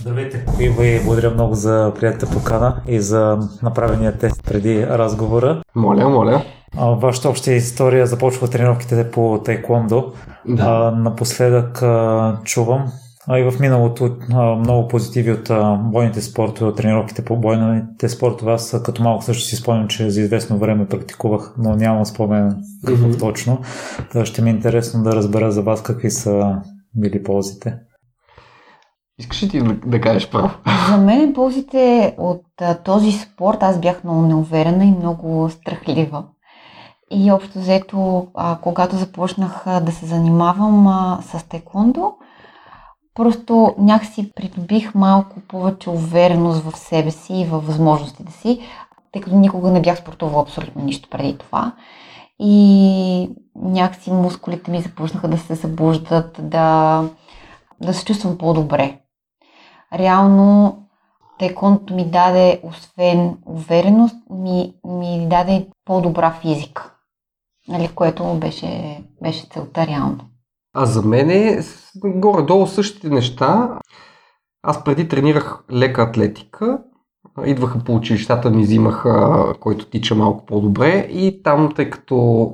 Здравейте, и ви благодаря много за приятелата покана и за направения тест преди разговора. Моля, моля. Вашата обща история започва тренировките по тайкондо. Да. А, напоследък а, чувам, а и в миналото а, много позитиви от а, бойните спортове, от тренировките по бойните спортове. Аз като малко също си спомням, че за известно време практикувах, но нямам спомен какво mm-hmm. точно. Та ще ми е интересно да разбера за вас какви са били ползите. Искаш ли ти да, да кажеш първо? За мен ползите от а, този спорт, аз бях много неуверена и много страхлива. И общо взето, а, когато започнах а, да се занимавам а, с тайкондо, просто някакси придобих малко повече увереност в себе си и във възможностите си, тъй като никога не бях спортувала абсолютно нищо преди това. И някакси мускулите ми започнаха да се събуждат, да, да се чувствам по-добре. Реално тайкондото ми даде, освен увереност, ми, ми даде по-добра физика нали, което беше, беше целта реално. А за мен е горе-долу същите неща. Аз преди тренирах лека атлетика, идваха по училищата, ми взимаха, който тича малко по-добре и там, тъй като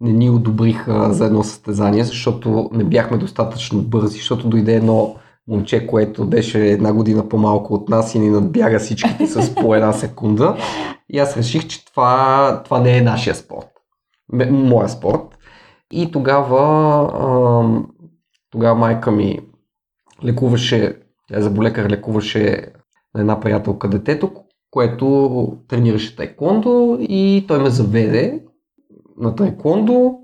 не ни одобриха за едно състезание, защото не бяхме достатъчно бързи, защото дойде едно момче, което беше една година по-малко от нас и ни надбяга всичките с по една секунда. И аз реших, че това, това не е нашия спорт моя спорт. И тогава, тогава майка ми лекуваше, тя заболекар лекуваше на една приятелка детето, което тренираше тайкондо и той ме заведе на тайкондо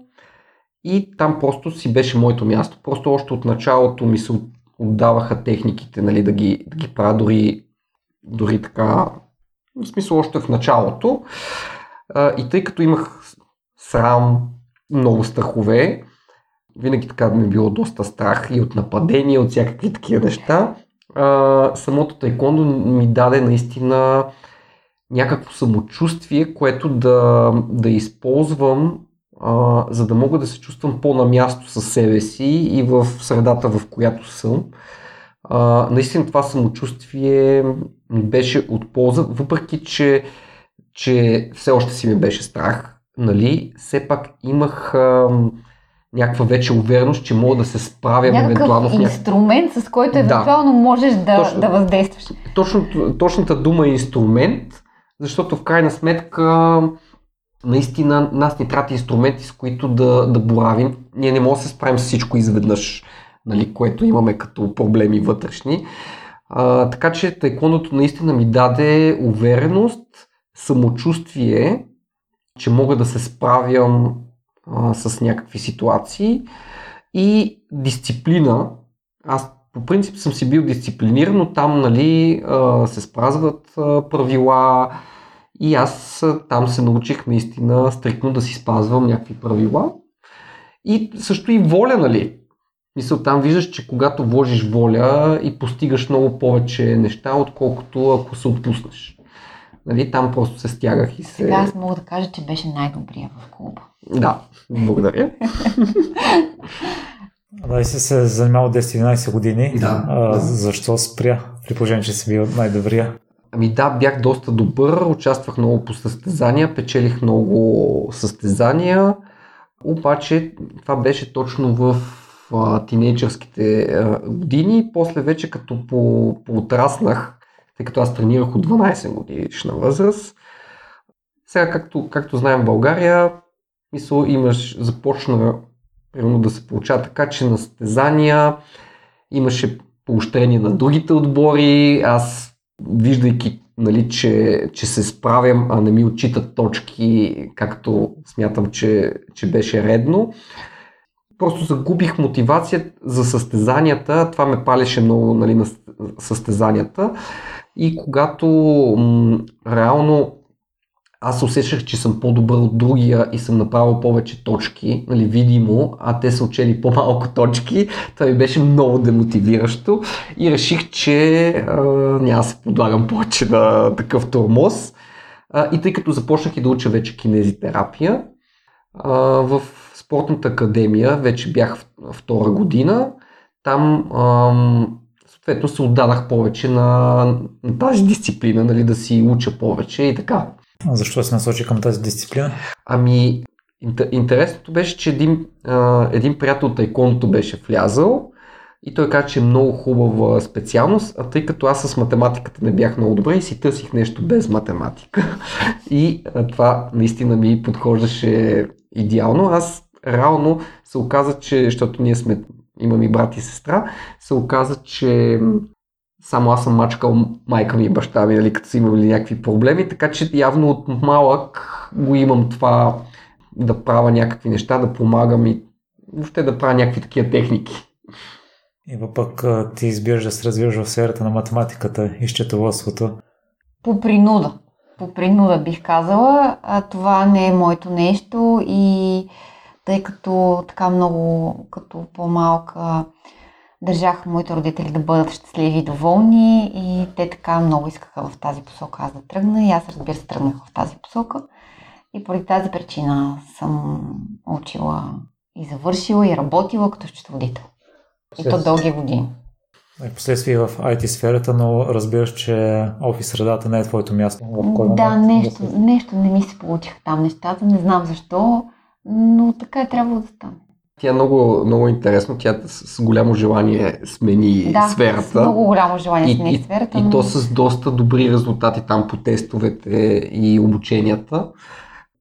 и там просто си беше моето място. Просто още от началото ми се отдаваха техниките, нали, да, ги, да ги правя дори, дори така, в смисъл още в началото. и тъй като имах срам, много страхове. Винаги така ми е било доста страх и от нападения, от всякакви такива неща. А, самото тайкондо ми даде наистина някакво самочувствие, което да, да използвам, а, за да мога да се чувствам по-на място със себе си и в средата, в която съм. А, наистина това самочувствие беше от полза, въпреки че, че все още си ми беше страх нали, все пак имах а, някаква вече увереност, че мога да се Някакъв евентуално някакъв инструмент, с който евентуално да. можеш да, Точно, да въздействаш. Точно, точната дума е инструмент, защото в крайна сметка наистина нас ни трябва инструменти, с които да, да боравим. Ние не можем да се справим с всичко изведнъж, нали, което имаме като проблеми вътрешни. А, така че тайкондото наистина ми даде увереност, самочувствие че мога да се справям а, с някакви ситуации и дисциплина. Аз по принцип съм си бил дисциплиниран, но там нали, а, се спразват а, правила и аз там се научих наистина стрикно да си спазвам някакви правила. И също и воля, нали? Мисъл, там виждаш, че когато вложиш воля и постигаш много повече неща, отколкото ако се отпуснеш. Нали, там просто се стягах и се... Сега аз мога да кажа, че беше най-добрия в клуба. Да, благодаря. Да, и си се занимавал 10-11 години. Да, а, да. Защо спря, при положение, че си бил най-добрия? Ами да, бях доста добър, участвах много по състезания, печелих много състезания, обаче това беше точно в а, тинейджърските а, години. После вече като по, поотраснах тъй като аз тренирах от 12 годишна възраст. Сега, както, както знаем в България, мисъл, имаш, започна примерно да се получава така, че на състезания имаше поощрение на другите отбори. Аз, виждайки, нали, че, че се справям, а не ми отчитат точки, както смятам, че, че беше редно, просто загубих мотивация за състезанията. Това ме палеше много нали, на състезанията. И когато м- реално аз усещах, че съм по-добър от другия и съм направил повече точки, нали, видимо, а те са учели по-малко точки, това ми беше много демотивиращо и реших, че а, няма се подлагам повече на такъв тормоз. А, и тъй като започнах и да уча вече кинезитерапия, а, в спортната академия вече бях втора година, там съответно се отдадах повече на, на тази дисциплина, нали, да си уча повече и така. Защо се насочи към тази дисциплина? Ами, интересното беше, че един, а, един приятел от тайконото беше влязал и той каза, че е много хубава специалност, а тъй като аз с математиката не бях много добре и си търсих нещо без математика. И а, това наистина ми подхождаше идеално. Аз реално се оказа, че, защото ние сме, имам и брат и сестра, се оказа, че само аз съм мачкал майка ми и баща ми, нали, като са имали някакви проблеми, така че явно от малък го имам това да правя някакви неща, да помагам и въобще да правя някакви такива техники. И пък ти избираш да се развиваш в сферата на математиката и счетоводството. По принуда. По принуда бих казала. А това не е моето нещо и тъй като така много като по-малка държах моите родители да бъдат щастливи и доволни и те така много искаха в тази посока аз да тръгна и аз разбира се тръгнах в тази посока. И поради тази причина съм учила и завършила и работила като счетоводител. И то дълги години. И последствие в IT сферата, но разбираш, че офис средата не е твоето място. В кой да, нещо, да нещо не ми се получиха там нещата, не знам защо, но така е трябвало да стане. Тя е много, много интересно, тя с голямо желание смени да, сферата. с много голямо желание смени сферата. И, но... и то с доста добри резултати там по тестовете и обученията.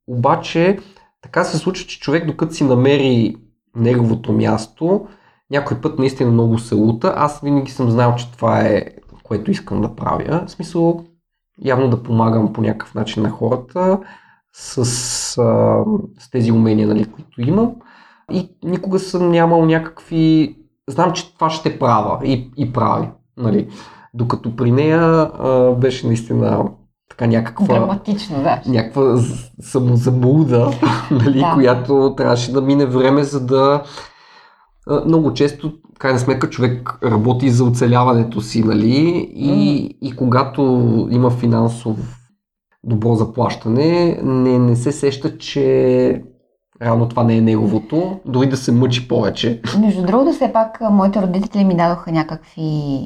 Обаче, така се случва, че човек докато си намери неговото място, някой път наистина много се лута. Аз винаги съм знал, че това е което искам да правя. В смисъл, явно да помагам по някакъв начин на хората с, а, с тези умения, нали, които имам. И никога съм нямал някакви... Знам, че това ще правя и, и прави. Нали. Докато при нея а, беше наистина така някаква... Драматично, да. Някаква самозаблуда, нали, да. която трябваше да мине време, за да много често, крайна сметка, човек работи за оцеляването си, нали? И, mm. и когато има финансов добро заплащане, не, не се сеща, че реално това не е неговото, дори да се мъчи повече. Между другото, все пак, моите родители ми дадоха някакви...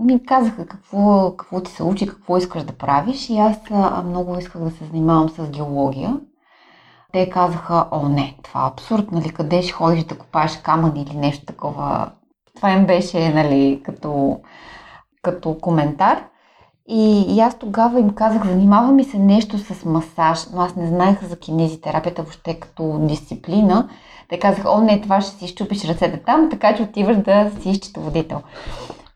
Ми казаха какво, какво ти се учи, какво искаш да правиш и аз много исках да се занимавам с геология те казаха, о не, това е абсурд, нали, къде ще ходиш да копаеш камъни или нещо такова. Това им беше, нали, като, като коментар. И, и аз тогава им казах, занимава ми се нещо с масаж, но аз не знаех за кинезитерапията въобще като дисциплина. Те казаха, о не, това ще си изчупиш ръцете там, така че отиваш да си счетоводител.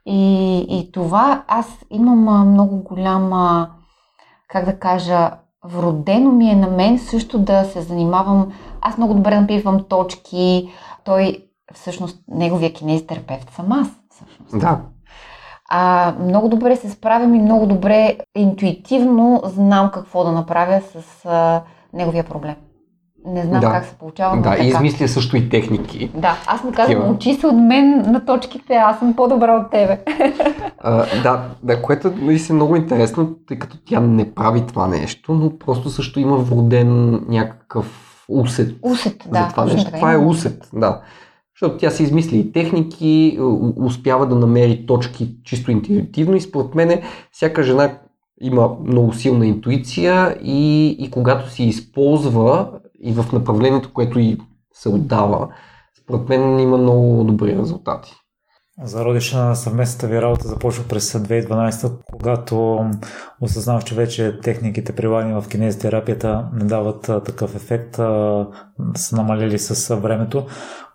И, и това аз имам много голяма, как да кажа, вродено ми е на мен също да се занимавам. Аз много добре напивам точки. Той, всъщност, неговия кинезитерапевт съм аз. Всъщност. Да. А, много добре се справям и много добре интуитивно знам какво да направя с а, неговия проблем. Не знам да. как се получава. Да, така. и измисля също и техники. Да, аз му казвам, учи се от мен на точките, аз съм по-добра от тебе. А, да, да, което нали, е много интересно, тъй като тя не прави това нещо, но просто също има вроден някакъв усет. Усет, да. За това нещо. Това е усет, да. Защото тя си измисли и техники, успява да намери точки чисто интуитивно и според мен всяка жена има много силна интуиция и, и когато си използва и в направлението, което и се отдава, според мен има много добри резултати. Зародиш на съвместната ви работа започва през 2012, когато осъзнах, че вече техниките прилагани в кинезитерапията не дават такъв ефект, са намалили с времето,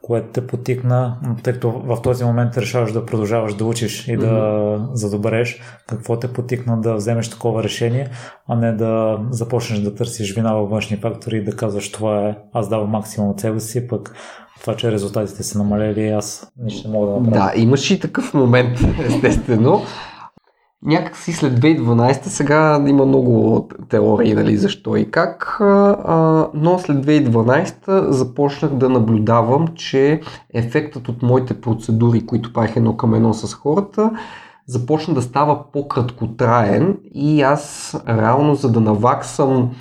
което те потикна, тъй като в този момент решаваш да продължаваш да учиш и да mm-hmm. задобреш, какво те потикна да вземеш такова решение, а не да започнеш да търсиш вина във външни фактори и да казваш това е, аз давам максимум от себе си, пък това, че резултатите са намалели, аз нищо не мога да направя. Да, имаш и такъв момент, естествено. Някак си след 2012 сега има много теории нали, защо и как, а, но след 2012 започнах да наблюдавам, че ефектът от моите процедури, които правих едно към едно с хората, започна да става по-краткотраен и аз реално за да наваксам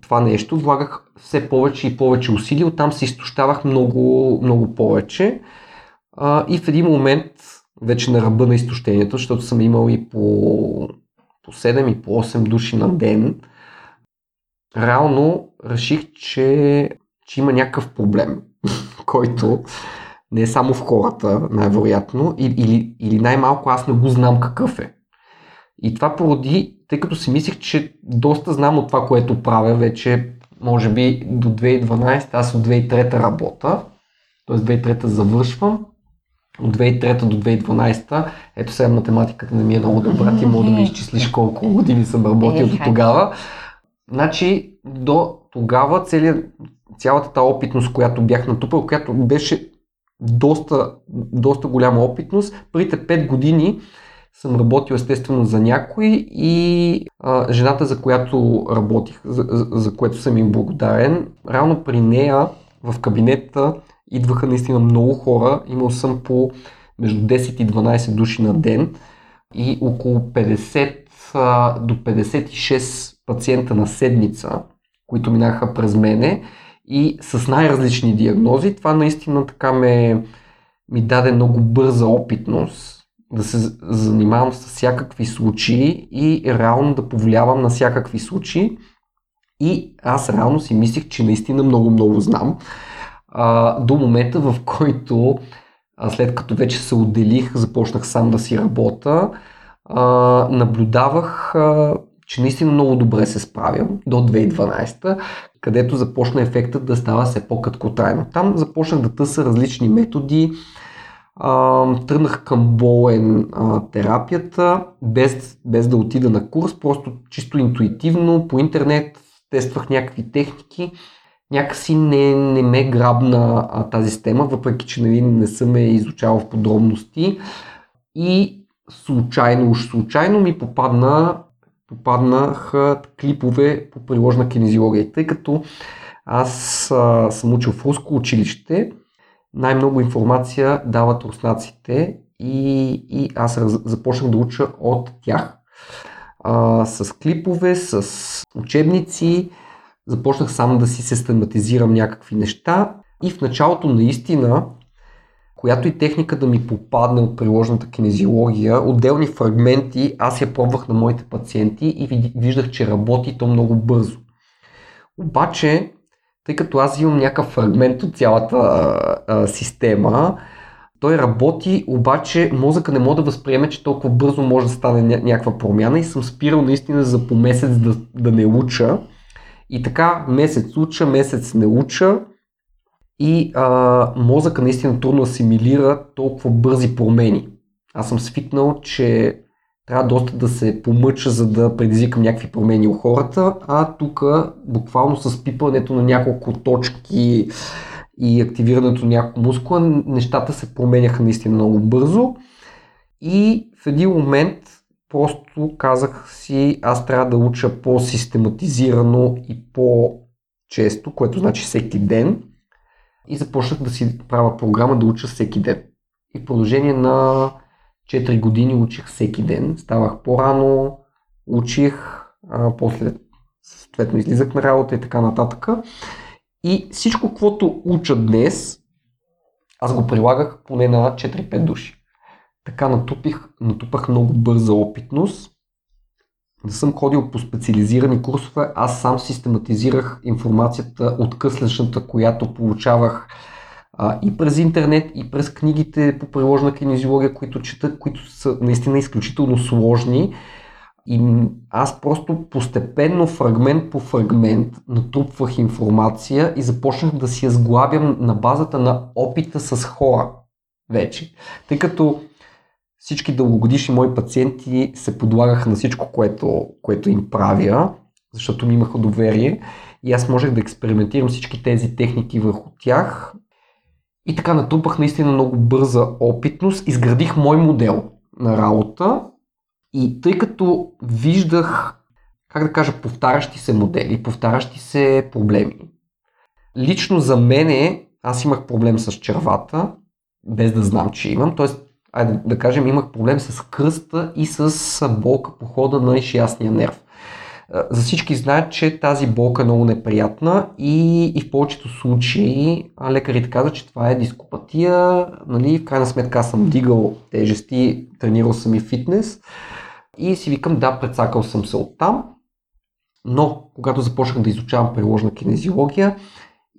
това нещо, влагах все повече и повече усилия, оттам се изтощавах много, много повече. А, и в един момент вече на ръба на изтощението, защото съм имал и по, по 7 и по 8 души на ден. Реално реших, че, че има някакъв проблем, който не е само в хората, най-вероятно, или, или най-малко аз не го знам какъв е. И това породи, тъй като си мислих, че доста знам от това, което правя вече, може би до 2012, аз от 2003 работа, т.е. 2003 завършвам, от 2003 до 2012, ето сега математиката не ми е много добра, ти мога да ми изчислиш колко години съм работил до тогава. Значи до тогава цялият, цялата тази опитност, която бях натупал, която беше доста, доста голяма опитност, първите 5 години съм работил естествено за някой и а, жената, за която работих, за, за, което съм им благодарен, реално при нея в кабинета идваха наистина много хора. Имал съм по между 10 и 12 души на ден и около 50 а, до 56 пациента на седмица, които минаха през мене и с най-различни диагнози. Това наистина така ме, ми даде много бърза опитност да се занимавам с всякакви случаи и реално да повлиявам на всякакви случаи. И аз реално си мислих, че наистина много-много знам. А, до момента, в който а, след като вече се отделих, започнах сам да си работя, а, наблюдавах, а, че наистина много добре се справям до 2012, където започна ефектът да става все по-къткотрайно. Там започнах да тъса различни методи, тръгнах към болен а, терапията, без, без да отида на курс, просто чисто интуитивно по интернет тествах някакви техники. Някакси не, не ме грабна а, тази тема, въпреки че нали, не съм я изучавал в подробности. И случайно, уж случайно ми попадна, попаднаха клипове по приложна кинезиология. Тъй като аз а, съм учил в руско училище, най-много информация дават руснаците и, и аз започнах да уча от тях. А, с клипове, с учебници, започнах сам да си систематизирам някакви неща и в началото наистина, която и техника да ми попадне от приложната кинезиология, отделни фрагменти аз я пробвах на моите пациенти и виждах, че работи то много бързо. Обаче тъй като аз имам някакъв фрагмент от цялата а, а, система, той работи, обаче мозъка не може да възприеме, че толкова бързо може да стане ня- някаква промяна и съм спирал наистина за по месец да, да не уча. И така месец уча, месец не уча и а, мозъка наистина трудно асимилира толкова бързи промени. Аз съм свикнал, че трябва доста да се помъча, за да предизвикам някакви промени у хората, а тук буквално с пипането на няколко точки и активирането на няколко мускула, нещата се променяха наистина много бързо и в един момент просто казах си, аз трябва да уча по-систематизирано и по-често, което значи всеки ден и започнах да си правя програма да уча всеки ден. И в продължение на 4 години учих всеки ден. Ставах по-рано, учих, а, после съответно излизах на работа и така нататък. И всичко, каквото уча днес, аз го прилагах поне на 4-5 души. Така натупих, натупах много бърза опитност. Не съм ходил по специализирани курсове, аз сам систематизирах информацията от къслешната, която получавах а, и през интернет, и през книгите по приложна кинезиология, които чета, които са наистина изключително сложни. И аз просто постепенно, фрагмент по фрагмент, натрупвах информация и започнах да си я сглабям на базата на опита с хора вече. Тъй като всички дългогодишни мои пациенти се подлагаха на всичко, което, което им правя, защото ми имаха доверие и аз можех да експериментирам всички тези техники върху тях и така натрупах наистина много бърза опитност, изградих мой модел на работа и тъй като виждах, как да кажа, повтарящи се модели, повтарящи се проблеми. Лично за мене, аз имах проблем с червата, без да знам, че имам. Т.е. айде да кажем, имах проблем с кръста и с болка по хода на ишиясния нерв. За всички знаят, че тази болка е много неприятна и, и в повечето случаи лекарите казват, че това е дископатия. Нали? В крайна сметка аз съм дигал тежести, тренирал съм и фитнес и си викам да, предсакал съм се оттам. Но когато започнах да изучавам приложна кинезиология,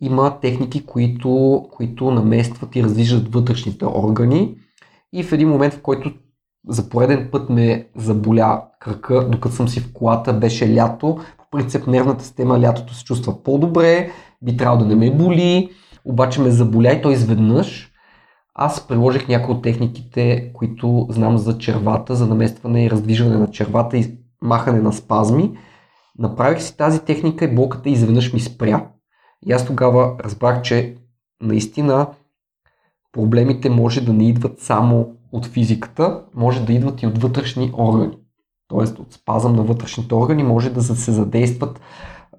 има техники, които, които наместват и раздвижат вътрешните органи. И в един момент, в който за пореден път ме заболя кръка, докато съм си в колата, беше лято. По принцип нервната система лятото се чувства по-добре, би трябвало да не ме боли, обаче ме заболя и то изведнъж. Аз приложих някои от техниките, които знам за червата, за наместване и раздвижване на червата и махане на спазми. Направих си тази техника и болката изведнъж ми спря. И аз тогава разбрах, че наистина проблемите може да не идват само от физиката, може да идват и от вътрешни органи. Тоест от спазъм на вътрешните органи може да се задействат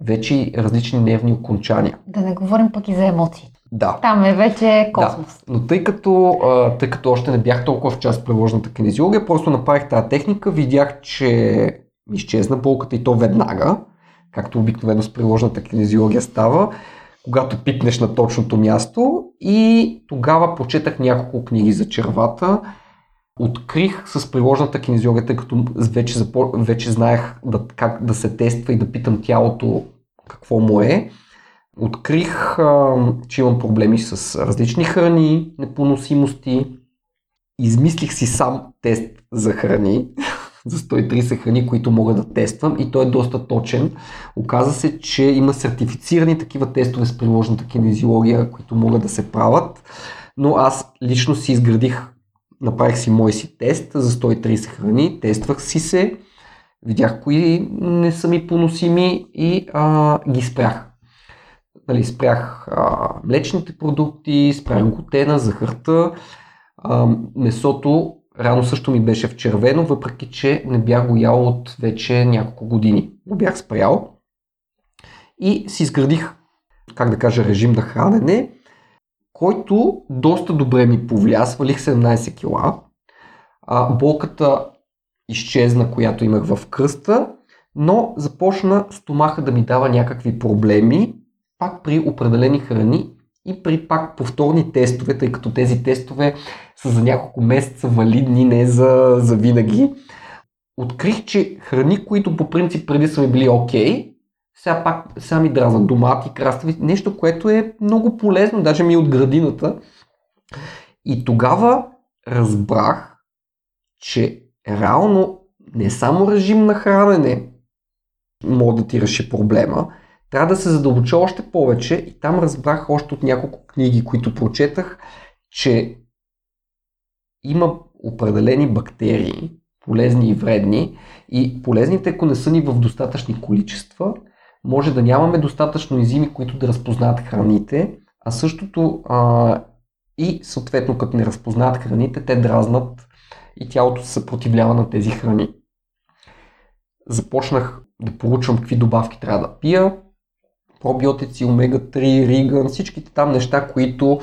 вече различни нервни окончания. Да не говорим пък и за емоции. Да. Там е вече космос. Да. Но тъй като, тъй като още не бях толкова в част приложната кинезиология, просто направих тази техника, видях, че изчезна болката и то веднага, както обикновено с приложната кинезиология става когато пипнеш на точното място и тогава прочетах няколко книги за червата. Открих с приложната кинезиология, тъй като вече, запо... вече знаех да, как да се тества и да питам тялото какво му е. Открих, а, че имам проблеми с различни храни, непоносимости. Измислих си сам тест за храни, за 130 храни, които мога да тествам и той е доста точен. Оказа се, че има сертифицирани такива тестове с приложната кинезиология, които могат да се правят, но аз лично си изградих, направих си мой си тест за 130 храни, тествах си се, видях кои не са ми поносими и а, ги спрях. Нали, спрях а, млечните продукти, спрях глутена, захарта, а, месото Рано също ми беше в червено, въпреки че не бях го ял от вече няколко години. Го бях спрял и си изградих, как да кажа, режим на хранене, който доста добре ми повлия. Свалих 17 кила. А, болката изчезна, която имах в кръста, но започна стомаха да ми дава някакви проблеми, пак при определени храни и при пак повторни тестове, тъй като тези тестове са за няколко месеца валидни, не за, за винаги. Открих, че храни, които по принцип преди са ми били окей, okay, сега пак сега ми дразнат домати, крастави, нещо, което е много полезно, даже ми е от градината. И тогава разбрах, че реално не само режим на хранене може да ти реши проблема, трябва да се задълбоча още повече и там разбрах още от няколко книги, които прочетах, че има определени бактерии, полезни и вредни, и полезните, ако не са ни в достатъчни количества, може да нямаме достатъчно ензими, които да разпознаят храните, а същото а, и съответно като не разпознаят храните, те дразнат и тялото се съпротивлява на тези храни. Започнах да поручвам какви добавки трябва да пия, пробиотици, омега-3, риган, всичките там неща, които,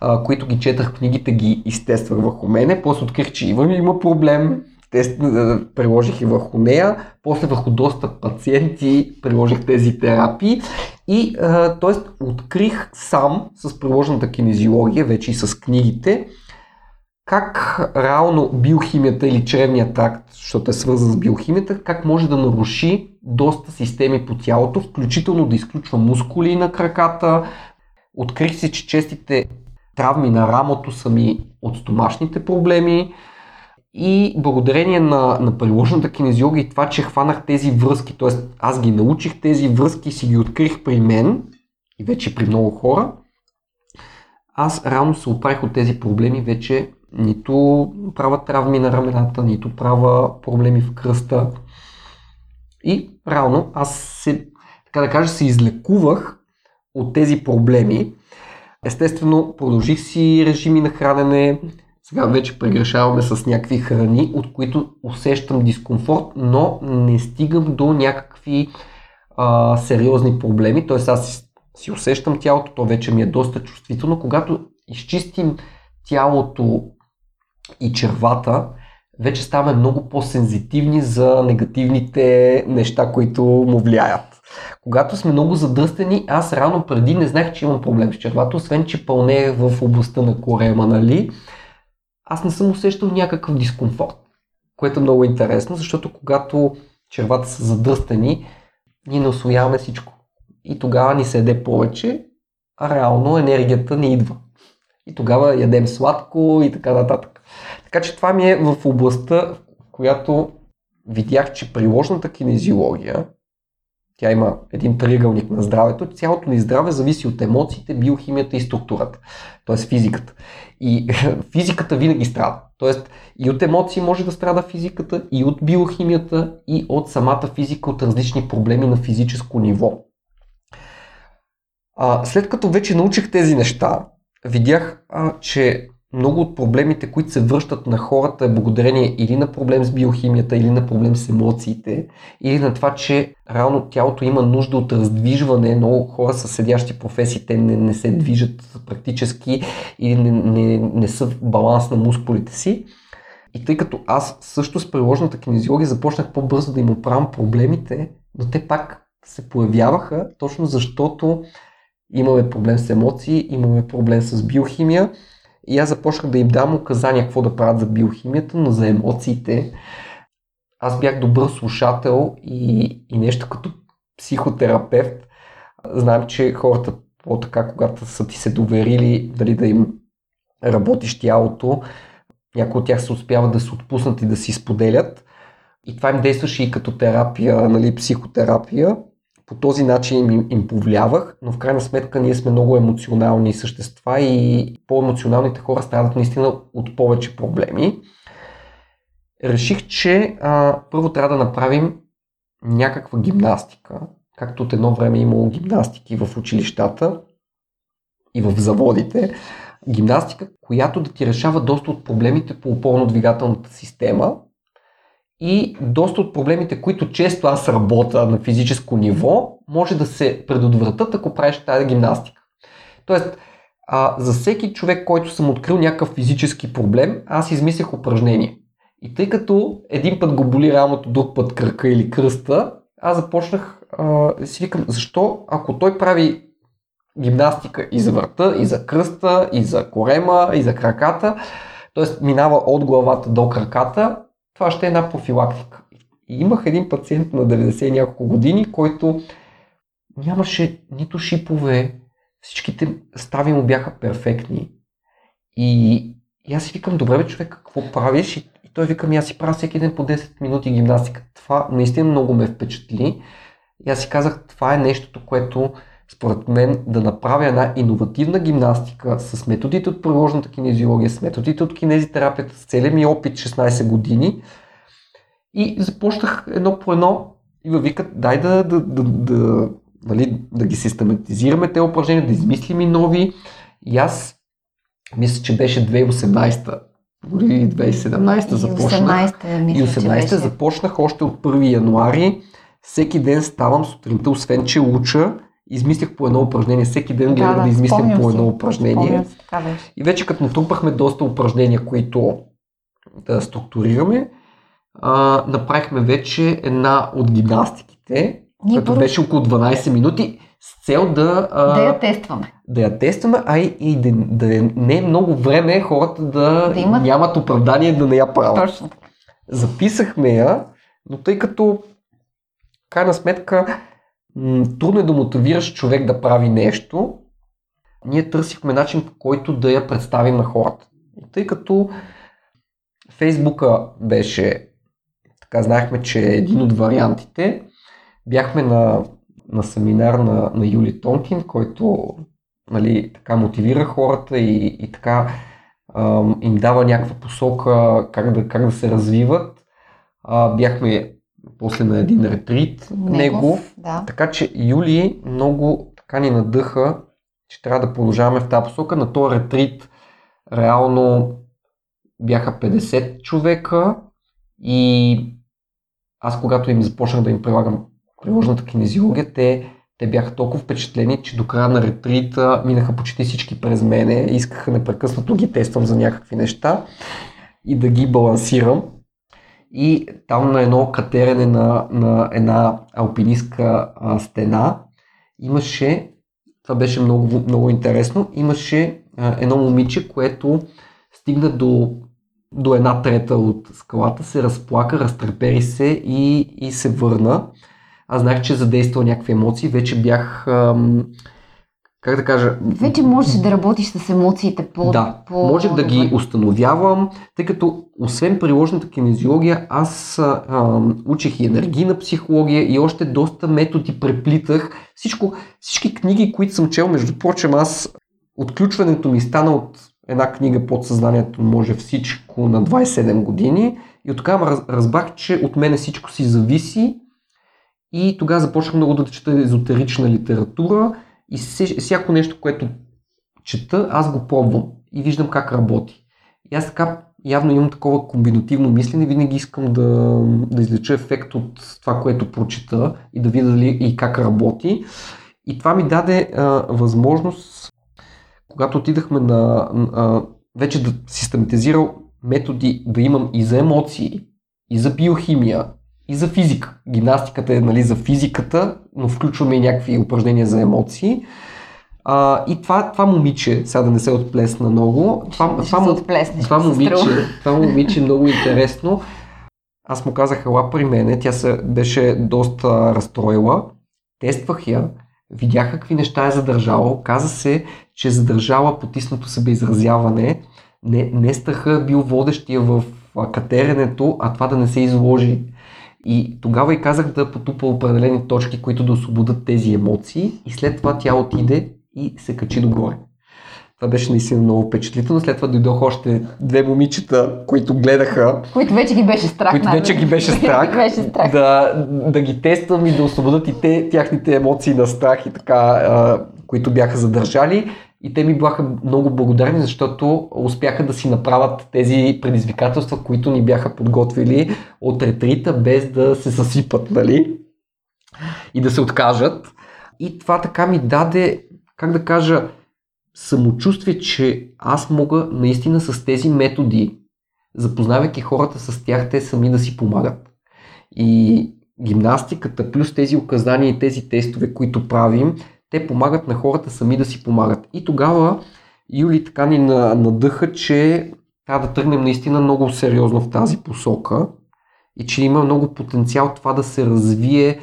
а, които ги четах книгите, ги изтествах върху мене. После открих, че има, има проблем, тест, приложих и върху нея, после върху доста пациенти приложих тези терапии и т.е. открих сам с приложената кинезиология, вече и с книгите, как реално биохимията или черния тракт, защото е свързан с биохимията, как може да наруши доста системи по тялото, включително да изключва мускули на краката. Открих си, че честите травми на рамото са ми от стомашните проблеми и благодарение на, на приложената кинезиология и това, че хванах тези връзки, т.е. аз ги научих тези връзки си ги открих при мен и вече при много хора, аз реално се оправих от тези проблеми вече нито правя травми на рамената, нито правя проблеми в кръста. И реално аз се, така да кажа, се излекувах от тези проблеми. Естествено, продължих си режими на хранене. Сега вече прегрешаваме с някакви храни, от които усещам дискомфорт, но не стигам до някакви а, сериозни проблеми. Тоест аз си, си усещам тялото, то вече ми е доста чувствително. Когато изчистим тялото и червата, вече ставаме много по-сензитивни за негативните неща, които му влияят. Когато сме много задръстени, аз рано преди не знаех, че имам проблем с червата, освен че пълне в областта на корема, нали? Аз не съм усещал някакъв дискомфорт, което е много интересно, защото когато червата са задръстени, ние не освояваме всичко. И тогава ни се яде повече, а реално енергията не идва. И тогава ядем сладко и така нататък. Така че това ми е в областта, в която видях, че приложната кинезиология, тя има един триъгълник на здравето, цялото ни здраве зависи от емоциите, биохимията и структурата, т.е. физиката. И физиката винаги страда. Тоест и от емоции може да страда физиката, и от биохимията, и от самата физика, от различни проблеми на физическо ниво. А, след като вече научих тези неща, видях, а, че много от проблемите, които се връщат на хората е благодарение или на проблем с биохимията, или на проблем с емоциите, или на това, че реално тялото има нужда от раздвижване. Много хора с седящи професии, те не, не се движат практически или не, не, не са в баланс на мускулите си. И тъй като аз също с приложната кинезиология започнах по-бързо да им оправям проблемите, но те пак се появяваха, точно защото имаме проблем с емоции, имаме проблем с биохимия и аз започнах да им дам указания какво да правят за биохимията, но за емоциите аз бях добър слушател и, и нещо като психотерапевт. Знам, че хората по-така, когато са ти се доверили дали да им работиш тялото, някои от тях се успяват да се отпуснат и да си споделят. И това им действаше и като терапия, нали, психотерапия по този начин им, им повлиявах, но в крайна сметка ние сме много емоционални същества и по-емоционалните хора страдат наистина от повече проблеми. Реших, че а, първо трябва да направим някаква гимнастика, както от едно време е имало гимнастики в училищата и в заводите. Гимнастика, която да ти решава доста от проблемите по опорно-двигателната система, и доста от проблемите, които често аз работя на физическо ниво, може да се предотвратят, ако правиш тази гимнастика. Тоест, а, за всеки човек, който съм открил някакъв физически проблем, аз измислях упражнение. И тъй като един път го боли рамото, друг път кръка или кръста, аз започнах а, си викам, защо ако той прави гимнастика и за врата, и за кръста, и за корема, и за краката, т.е. минава от главата до краката, това ще е една профилактика. И имах един пациент на 90 няколко години, който нямаше нито шипове, всичките стави му бяха перфектни. И, и аз си викам, добре бе човек, какво правиш? И, и той вика, ми аз си правя всеки ден по 10 минути гимнастика. Това наистина много ме впечатли. И аз си казах, това е нещото, което според мен да направя една иновативна гимнастика с методите от приложната кинезиология, с методите от кинезитерапията, с целият ми опит 16 години. И започнах едно по едно и викат, дай да, да, да, да, нали, да ги систематизираме тези упражнения, да измислим и нови. И аз мисля, че беше 2018 дори 2017 започнах. и 18 започнах още от 1 януари. Всеки ден ставам сутринта, освен че уча, измислях по едно упражнение. Всеки ден гледах да, да, да измислям по едно упражнение. Си, така беше. И вече като натрупахме доста упражнения, които да структурираме, а, направихме вече една от гимнастиките, Ние която първо... беше около 12 минути, с цел да... А, да я тестваме. Да я тестваме, а и, и да, да не е много време хората да, да имат... нямат оправдание да не я правят. Точно. Записахме я, но тъй като крайна сметка трудно е да мотивираш човек да прави нещо, ние търсихме начин по който да я представим на хората. И тъй като Фейсбука беше, така знаехме, че е един от вариантите, бяхме на, на семинар на, на Юли Тонкин, който нали, така мотивира хората и, и така им дава някаква посока как да, как да се развиват. Бяхме после на един ретрит негов. негов. Да. Така че Юли много така ни надъха, че трябва да продължаваме в тази посока. На този ретрит реално бяха 50 човека и аз когато им започнах да им прилагам приложната кинезиология, те, те бяха толкова впечатлени, че до края на ретрита минаха почти всички през мене, искаха непрекъснато ги тествам за някакви неща и да ги балансирам. И там на едно катерене на, на една алпинистка а, стена имаше, това беше много, много интересно, имаше а, едно момиче, което стигна до, до една трета от скалата, се разплака, разтрепери се и, и се върна. Аз знаех, че задейства някакви емоции, вече бях ам, как да кажа... Вече можеш да работиш с емоциите по Да, по можех да ги установявам, тъй като освен приложната кинезиология, аз а, учих и енергийна психология и още доста методи преплитах. Всичко, всички книги, които съм чел, между прочим, аз отключването ми стана от една книга под съзнанието може всичко на 27 години и от тогава разбрах, че от мене всичко си зависи и тогава започнах много да чета езотерична литература и всяко нещо, което чета, аз го пробвам и виждам как работи. И аз така явно имам такова комбинативно мислене, винаги искам да, да излеча ефект от това, което прочета и да видя дали и как работи. И това ми даде а, възможност, когато отидахме на, а, вече да систематизирал методи да имам и за емоции, и за биохимия, и за физика. Гимнастиката е нали, за физиката, но включваме и някакви упражнения за емоции. А, и това, това момиче, сега да не се отплесна много, това, това, това, отплесне, това, момиче, това момиче е много интересно. Аз му казах, ела при мене, тя се беше доста разстроила. Тествах я, видях какви неща е задържала. Каза се, че е задържала потиснато себеизразяване. Не, не страха бил водещия в катеренето, а това да не се изложи. И тогава и казах да потупа определени точки, които да освободят тези емоции и след това тя отиде и се качи догоре. Това беше наистина много впечатлително. След това дойдох още две момичета, които гледаха. Които вече ги беше страх. Които вече ги беше страх. беше страх. Да, да ги тествам и да освободят и те, тяхните емоции на страх и така, а, които бяха задържали. И те ми бяха много благодарни, защото успяха да си направят тези предизвикателства, които ни бяха подготвили от ретрита, без да се съсипат, нали? И да се откажат. И това така ми даде, как да кажа, самочувствие, че аз мога наистина с тези методи, запознавайки хората с тях, те сами да си помагат. И гимнастиката, плюс тези указания и тези тестове, които правим, те помагат на хората сами да си помагат. И тогава Юли така ни надъха, че трябва да тръгнем наистина много сериозно в тази посока и че има много потенциал това да се развие,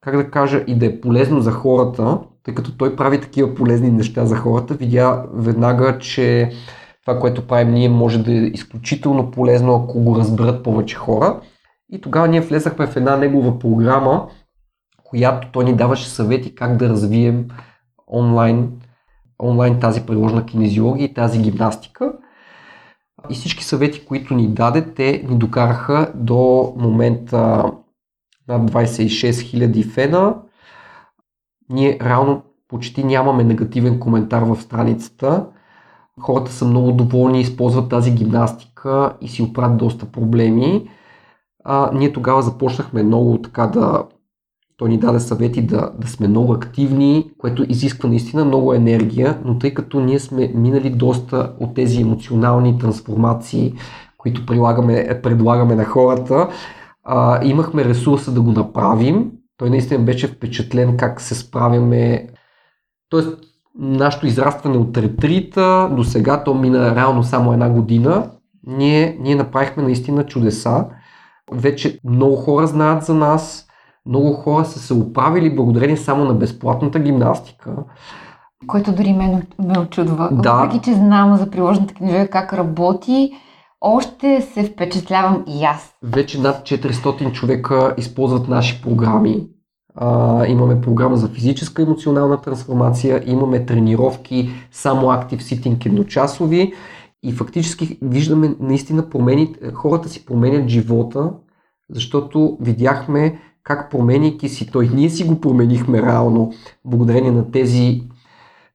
как да кажа, и да е полезно за хората, тъй като той прави такива полезни неща за хората. Видя веднага, че това, което правим ние, може да е изключително полезно, ако го разберат повече хора. И тогава ние влезахме в една негова програма, която той ни даваше съвети как да развием онлайн, онлайн тази приложна кинезиология и тази гимнастика. И всички съвети, които ни даде, те ни докараха до момента над 26 000 фена. Ние реално почти нямаме негативен коментар в страницата. Хората са много доволни, използват тази гимнастика и си оправят доста проблеми. А, ние тогава започнахме много така да той ни даде съвети да, да сме много активни, което изисква наистина много енергия, но тъй като ние сме минали доста от тези емоционални трансформации, които прилагаме, предлагаме на хората, а, имахме ресурса да го направим. Той наистина беше впечатлен как се справяме. Тоест, нашето израстване от ретрита до сега, то мина реално само една година, ние, ние направихме наистина чудеса. Вече много хора знаят за нас, много хора са се оправили благодарение само на безплатната гимнастика. Което дори мен ме очудва. Да. Въпреки, че знам за приложната книжа как работи, още се впечатлявам и аз. Вече над 400 човека използват наши програми. А, имаме програма за физическа и емоционална трансформация, имаме тренировки само Active Sitting едночасови и фактически виждаме наистина промени, хората си променят живота, защото видяхме как променяйки си той, ние си го променихме реално, благодарение на тези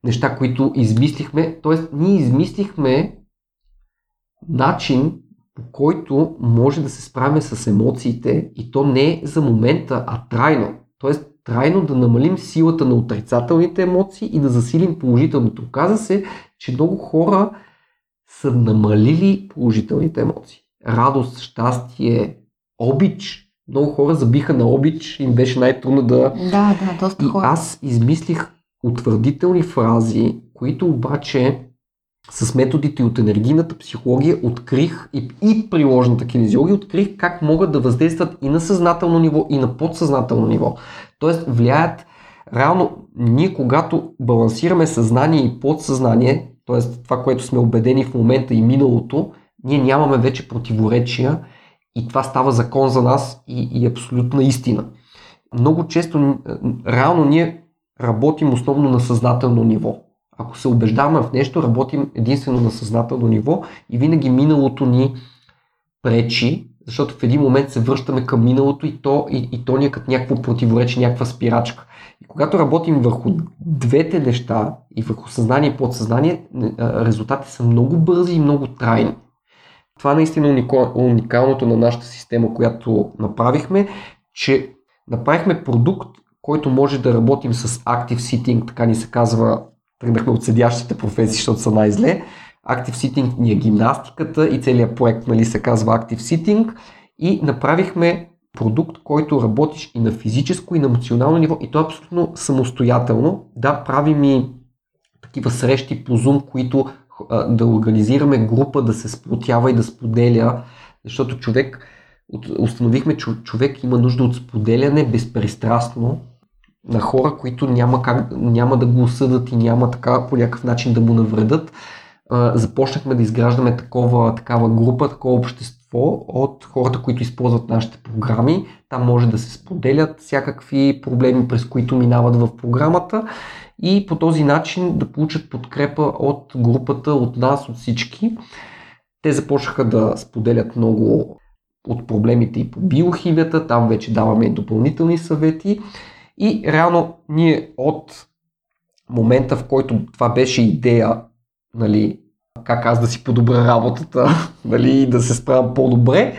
неща, които измислихме. Тоест, ние измислихме начин, по който може да се справим с емоциите и то не за момента, а трайно. Тоест, трайно да намалим силата на отрицателните емоции и да засилим положителното. Оказа се, че много хора са намалили положителните емоции. Радост, щастие, обич. Много хора забиха на обич, им беше най-трудно да... Да, да, доста И хора. аз измислих утвърдителни фрази, които обаче с методите от енергийната психология открих и, и приложната кинезиология открих как могат да въздействат и на съзнателно ниво, и на подсъзнателно ниво. Тоест влияят реално ние когато балансираме съзнание и подсъзнание, т.е. това, което сме убедени в момента и миналото, ние нямаме вече противоречия и това става закон за нас и, и абсолютна истина. Много често, реално ние работим основно на съзнателно ниво. Ако се убеждаваме в нещо, работим единствено на съзнателно ниво и винаги миналото ни пречи, защото в един момент се връщаме към миналото и то, и, и то ни е като някакво противоречие, някаква спирачка. И когато работим върху двете неща, и върху съзнание и подсъзнание, резултатите са много бързи и много трайни. Това наистина е уникалното на нашата система, която направихме, че направихме продукт, който може да работим с Active Sitting, така ни се казва, тръгнахме от седящите професии, защото са най-зле. Active Sitting ни е гимнастиката и целият проект нали, се казва Active Sitting и направихме продукт, който работиш и на физическо, и на емоционално ниво и то е абсолютно самостоятелно. Да, правим и такива срещи по Zoom, които да организираме група, да се сплотява и да споделя, защото човек, установихме, че човек има нужда от споделяне безпристрастно на хора, които няма, как, няма да го осъдат и няма така по някакъв начин да му навредат. А, започнахме да изграждаме такова, такава група, такова общество от хората, които използват нашите програми. Там може да се споделят всякакви проблеми, през които минават в програмата и по този начин да получат подкрепа от групата, от нас, от всички. Те започнаха да споделят много от проблемите и по биохимията, там вече даваме и допълнителни съвети и реално ние от момента, в който това беше идея, нали, как аз да си подобра работата, нали, да се справям по-добре,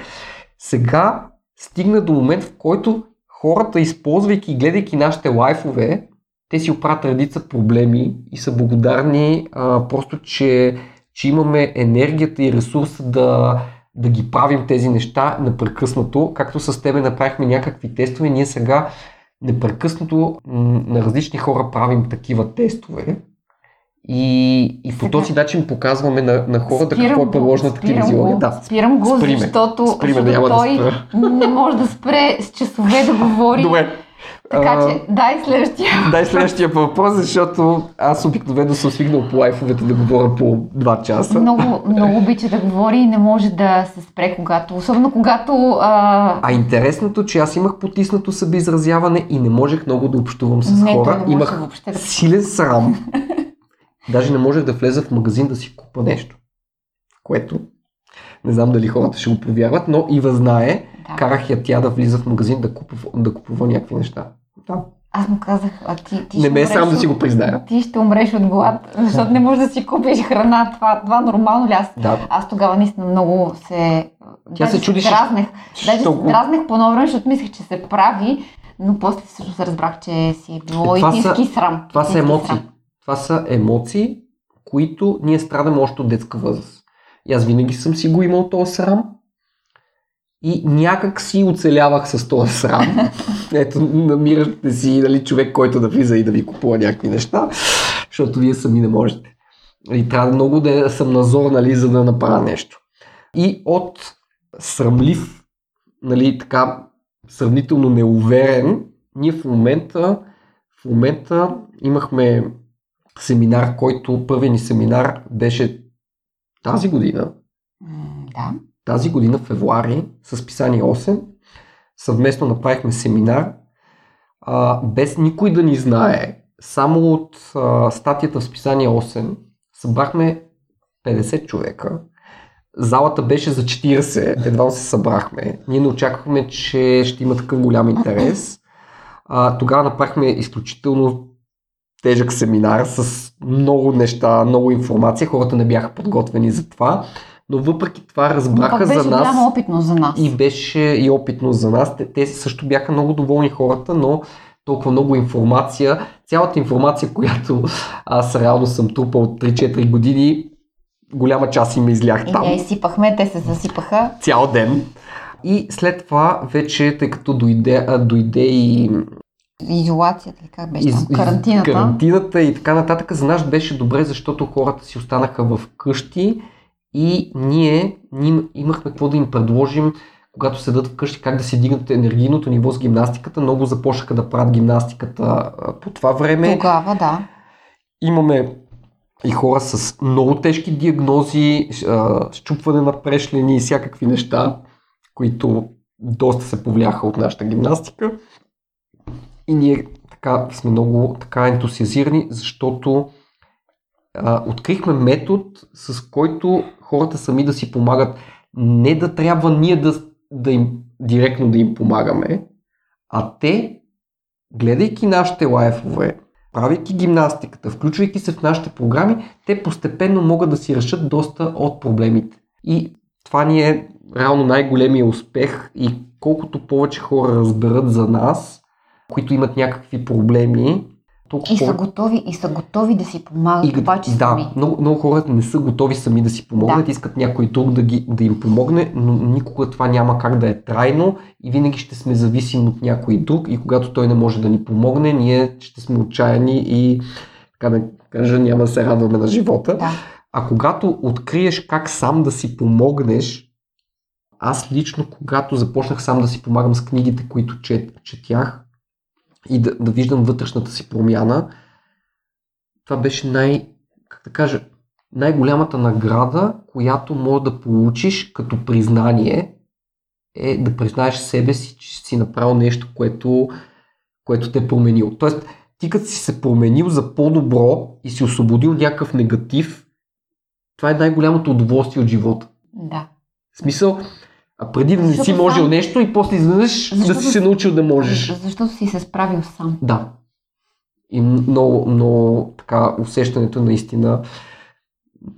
сега стигна до момент, в който хората, използвайки и гледайки нашите лайфове, те си оправят редица проблеми и са благодарни а, просто, че, че имаме енергията и ресурса да, да ги правим тези неща непрекъснато. Както с тебе направихме някакви тестове, ние сега непрекъснато м, на различни хора правим такива тестове. И, и по Сега- този начин показваме на, на хората Спирам какво е кинезиология. го, Да, Спирам го, спри ме. защото, Спри ме, защото да той спра. не може да спре с часове да говори. Добре. Така А, че, дай следващия. Дай следващия въпрос, защото аз обикновено съм свикнал по лайфовете да говоря по 2 часа. Много, много обича да говори и не може да се спре, когато, особено когато а, А интересното, че аз имах потиснато събеизразяване и не можех много да общувам с Не, хора. не Имах въобще да- силен срам. Даже не можех да влеза в магазин да си купа нещо. Което не знам дали хората ще го повярват, но Ива знае. Да. Карах я тя да влиза в магазин да купува, да купува някакви неща. Да. Аз му казах, а ти, ти Не ще ме е умреш срам да от- си го призная. Ти ще умреш от глад, защото не можеш да си купиш храна. Това, това нормално ли? Аз, Да. аз тогава наистина много се... Тя даже се чудеше, Дразнех, даже се дразнех по време, защото мислех, че се прави, но после всъщност разбрах, че си е било Е, това са- истински срам. Това са Истински емоции. срам. Това са емоции, които ние страдаме още от детска възраст. И аз винаги съм си го имал този срам. И някак си оцелявах с този срам. Ето, намирате си нали, човек, който да влиза и да ви купува някакви неща, защото вие сами не можете. И трябва много да съм назор, нали, за да направя нещо. И от срамлив, нали, така, сравнително неуверен, ние в момента, в момента имахме семинар, който първият ни семинар беше тази година, Да. Тази година, февруари, с писание 8. Съвместно направихме семинар, а, без никой да ни знае. Само от а, статията в списание 8 събрахме 50 човека. Залата беше за 40, едва се събрахме. Ние не очаквахме, че ще има такъв голям интерес. А, тогава направихме изключително тежък семинар с много неща, много информация. Хората не бяха подготвени за това. Но въпреки това разбраха беше за нас голяма опитност за нас. и беше и опитно за нас. Те, те също бяха много доволни хората, но толкова много информация. Цялата информация, която аз реално съм трупал от 3-4 години, голяма част им излях И там ние изсипахме, те се засипаха. цял ден. И след това вече, тъй като дойде, а, дойде и Изолацията или как беше там? Карантината. карантината и така нататък, за нас беше добре, защото хората си останаха в къщи и ние, ние имахме какво да им предложим, когато седат вкъщи, как да си дигнат енергийното ниво с гимнастиката. Много започнаха да правят гимнастиката по това време. Тогава, да. Имаме и хора с много тежки диагнози, щупване на прешлени и всякакви неща, които доста се повляха от нашата гимнастика. И ние така сме много така ентусиазирани, защото открихме метод, с който хората сами да си помагат. Не да трябва ние да, да им директно да им помагаме, а те, гледайки нашите лайфове, правейки гимнастиката, включвайки се в нашите програми, те постепенно могат да си решат доста от проблемите. И това ни е реално най-големия успех и колкото повече хора разберат за нас, които имат някакви проблеми, толкова И са готови, и са готови да си помагат, и, обаче да, сами. много, много хора не са готови сами да си помогнат, Да. искат някой друг да, ги, да им помогне, но никога това няма как да е трайно и винаги ще сме зависими от някой друг и когато той не може да ни помогне, ние ще сме отчаяни и така да кажа, няма да се радваме на живота. Да. А когато откриеш как сам да си помогнеш, аз лично, когато започнах сам да си помагам с книгите, които чет, четях и да, да виждам вътрешната си промяна, това беше най, как да кажа, най-голямата награда, която може да получиш като признание, е да признаеш себе си, че си направил нещо, което, което те е променило. Тоест, ти като си се променил за по-добро и си освободил някакъв негатив, това е най-голямото удоволствие от живота. да. В смисъл, а преди да не си можел сам- нещо и после изведнъж да си се научил да можеш. Защото си се справил сам. Да. И много, много така усещането наистина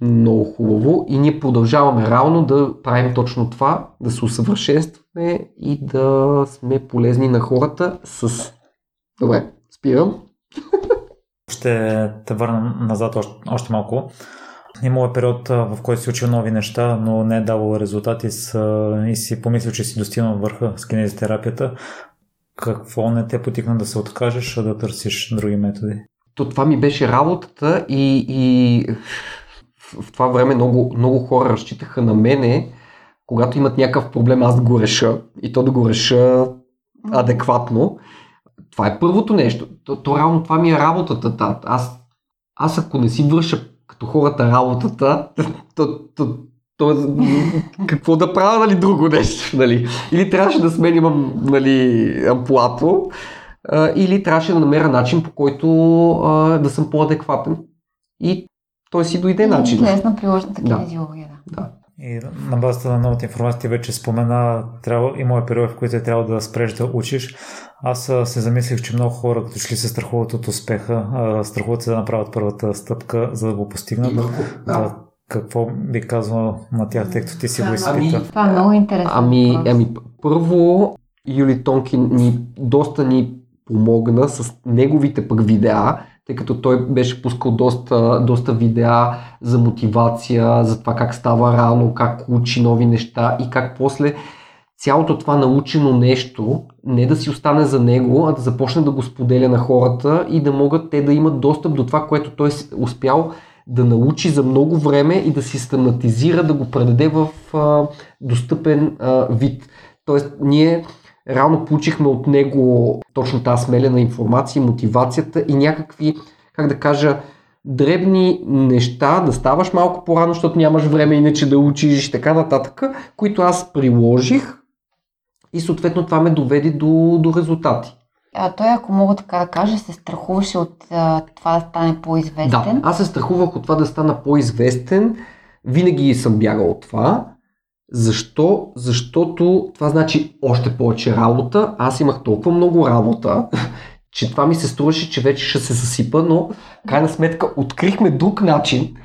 много хубаво и ние продължаваме реално да правим точно това, да се усъвършенстваме и да сме полезни на хората с... Добре, спирам. Ще те върна назад още, още малко. Имало е период, в който си учил нови неща, но не е давал резултати с, и си помислил, че си достигнал върха с кинезитерапията. Какво не те потикна да се откажеш, а да търсиш други методи? То това ми беше работата и, и в, това време много, много хора разчитаха на мене, когато имат някакъв проблем, аз да го реша и то да го реша адекватно. Това е първото нещо. То, то реално това ми е работата. Та. Аз, аз ако не си върша като хората работата, то, то, то, какво да правя, нали, друго нещо, нали? Или трябваше да сменим, нали, амплуато, а, или трябваше да намеря начин, по който а, да съм по-адекватен. И той си дойде начин. Лесна приложната Да. кинезиология, да. Да. И на базата на новата информация ти вече спомена, трябва, има е период, в който е трябва да спреш да учиш. Аз а, се замислих, че много хора, като че ли се страхуват от успеха, страхуват се да направят първата стъпка, за да го постигнат. Да. Какво би казал на тях, тъй като ти си го Ами, изпита? Това е много интересно. Ами, ами, първо, Юли Тонкин ни доста ни помогна с неговите пък видеа, тъй като той беше пускал доста, доста видеа за мотивация, за това как става рано, как учи нови неща и как после цялото това научено нещо не да си остане за него, а да започне да го споделя на хората и да могат те да имат достъп до това, което той е успял да научи за много време и да систематизира, да го предаде в а, достъпен а, вид. Тоест, ние реално получихме от него точно тази смелена информация, мотивацията и някакви, как да кажа, дребни неща, да ставаш малко по-рано, защото нямаш време иначе да учиш и така нататък, които аз приложих и съответно това ме доведе до, до резултати. А той, ако мога така да кажа, се страхуваше от а, това да стане Да, по-известен. аз се страхувах от това да стана по-известен. Винаги съм бягал от това. Защо? Защото това значи още повече работа. Аз имах толкова много работа, че това ми се струваше, че вече ще се засипа, но крайна сметка открихме друг начин,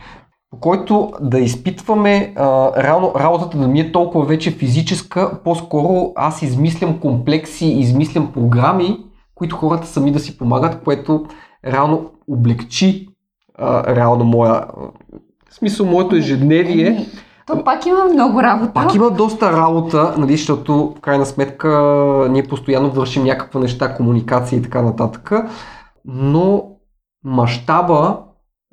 който да изпитваме а, реално работата да ми е толкова вече физическа, по-скоро аз измислям комплекси, измислям програми, които хората сами да си помагат, което реално облегчи а, реално моя, в смисъл моето ежедневие, Еми, То пак има много работа. Пак има доста работа, нали, защото в крайна сметка ние постоянно вършим някаква неща, комуникация и така нататък, но мащаба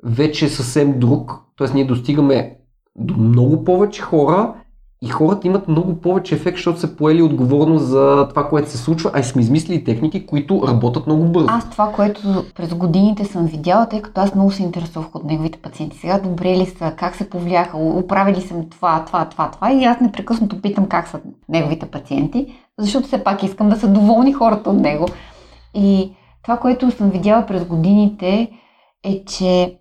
вече е съвсем друг, т.е. ние достигаме до много повече хора и хората имат много повече ефект, защото са поели отговорност за това, което се случва, а и сме измислили техники, които работят много бързо. Аз това, което през годините съм видяла, тъй като аз много се интересувах от неговите пациенти. Сега добре ли са, как се повлияха, оправили съм това, това, това, това и аз непрекъснато питам как са неговите пациенти, защото все пак искам да са доволни хората от него. И това, което съм видяла през годините е, че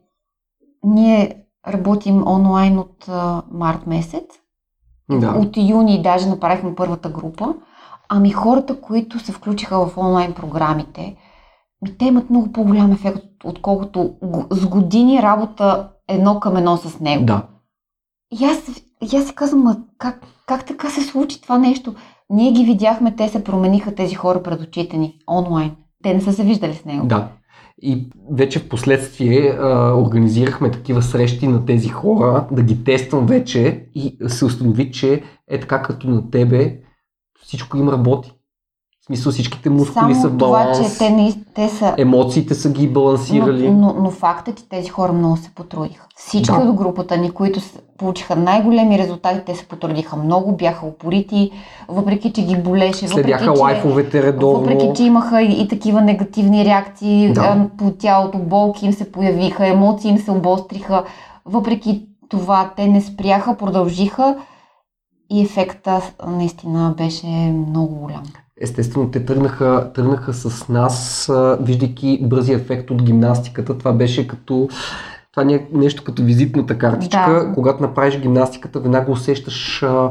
ние работим онлайн от а, март месец Да. от юни даже направихме първата група. Ами хората, които се включиха в онлайн програмите, ми те имат много по-голям ефект, отколкото с години работа едно към едно с него. Да. И аз, и аз си казвам, ма как, как така се случи това нещо? Ние ги видяхме, те се промениха тези хора пред очите ни, онлайн. Те не са се виждали с него. Да. И вече в последствие а, организирахме такива срещи на тези хора, да ги тествам вече и се установи, че е така като на тебе всичко им работи. В смисъл всичките мускули Само са в това, баланс, че те, не, те са емоциите са ги балансирали. Но, но, но факт е, че тези хора много се потрудиха. Всички Да. от групата ни, които получиха най-големи резултати, те се потрудиха много, бяха упорити, въпреки че ги болеше, Следяха въпреки, лайфовете редовно. въпреки че имаха и, и такива негативни реакции Да. по тялото, болки им се появиха, емоции им се обостриха. Въпреки това, те не спряха, продължиха и ефекта наистина беше много голям. Естествено, те тръгнаха, тръгнаха с нас, виждайки бързия ефект от гимнастиката. Това беше като това не е нещо като визитната картичка. Да. Когато направиш гимнастиката, веднага усещаш а,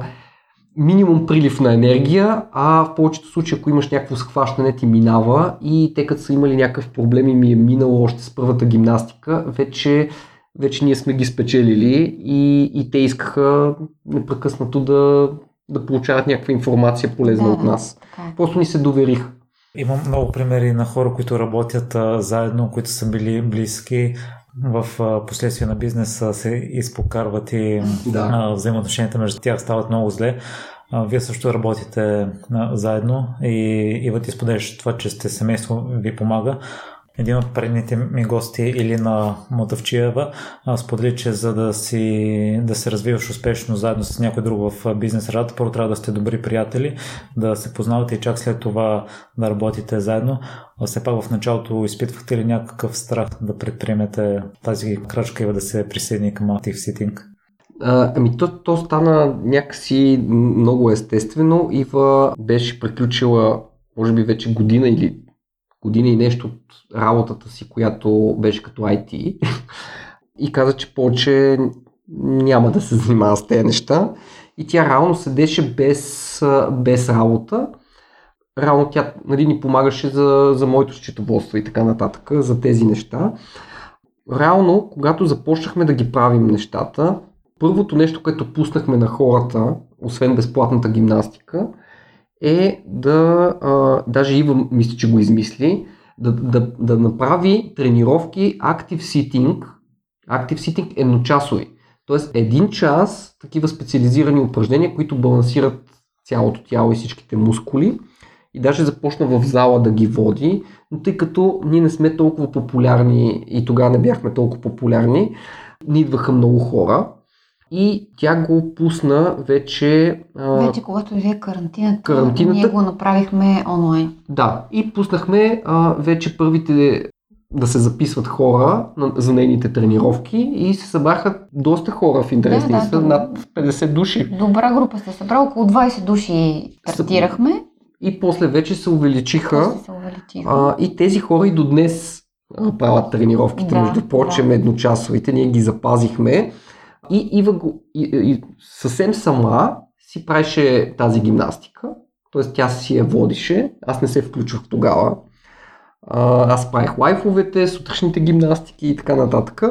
минимум прилив на енергия, а в повечето случаи, ако имаш някакво схващане, ти минава и те като са имали някакъв проблем и ми е минало още с първата гимнастика, вече, вече ние сме ги спечелили и, и те искаха непрекъснато да, да получават някаква информация полезна Да, от нас. Така е. Просто ни се довериха. Имам много примери на хора, които работят а, заедно, които са били близки. В а, последствие на бизнеса се изпокарват и Да. а, взаимоотношенията между тях стават много зле. А, вие също работите а, заедно и Ива ти споделяш това, че сте семейство ви помага. Един от предните ми гости, Илина Мотавчиева, а, сподели, че за да, си, да се развиваш успешно заедно с някой друг в бизнес работа, първо трябва да сте добри приятели, да се познавате и чак след това да работите заедно. А все пак в началото изпитвахте ли някакъв страх да предприемете тази крачка и да се присъедини към Active Sitting? А, ами то, то стана някакси много естествено. Ива беше приключила, може би вече година или година и нещо от работата си, която беше като IT. И каза, че повече няма да се занимава с тези неща. И тя реално седеше без, без работа. Реално тя нали, ни помагаше за, за моето счетоводство и така нататък, за тези неща. Реално, когато започнахме да ги правим нещата, първото нещо, което пуснахме на хората, освен безплатната гимнастика, е да, а, даже Ива мисля, че го измисли, да, да, да направи тренировки Active Sitting. Active Sitting едночасови. Тоест един час такива специализирани упражнения, които балансират цялото тяло и всичките мускули. И даже започна в зала да ги води, но тъй като ние не сме толкова популярни и тогава не бяхме толкова популярни, ни идваха много хора. И тя го пусна вече. а, Вече когато дойде карантината, Карантината- ние го направихме онлайн. Да, и пуснахме а, вече първите да се записват хора на, за нейните тренировки и се събраха доста хора в интерес Да, да, над 50 души. Добра група се събра, около 20 души стартирахме. И после вече се увеличиха се увеличиха. а, и тези хора и до днес правят тренировките, Да, между прочим, да. едночасовите, ние ги запазихме. И Ива го, и, и, съвсем сама си правеше тази гимнастика, т.е. тя си я водише, аз не се включвах тогава. Аз правих лайфовете, сутрешните гимнастики и така нататък.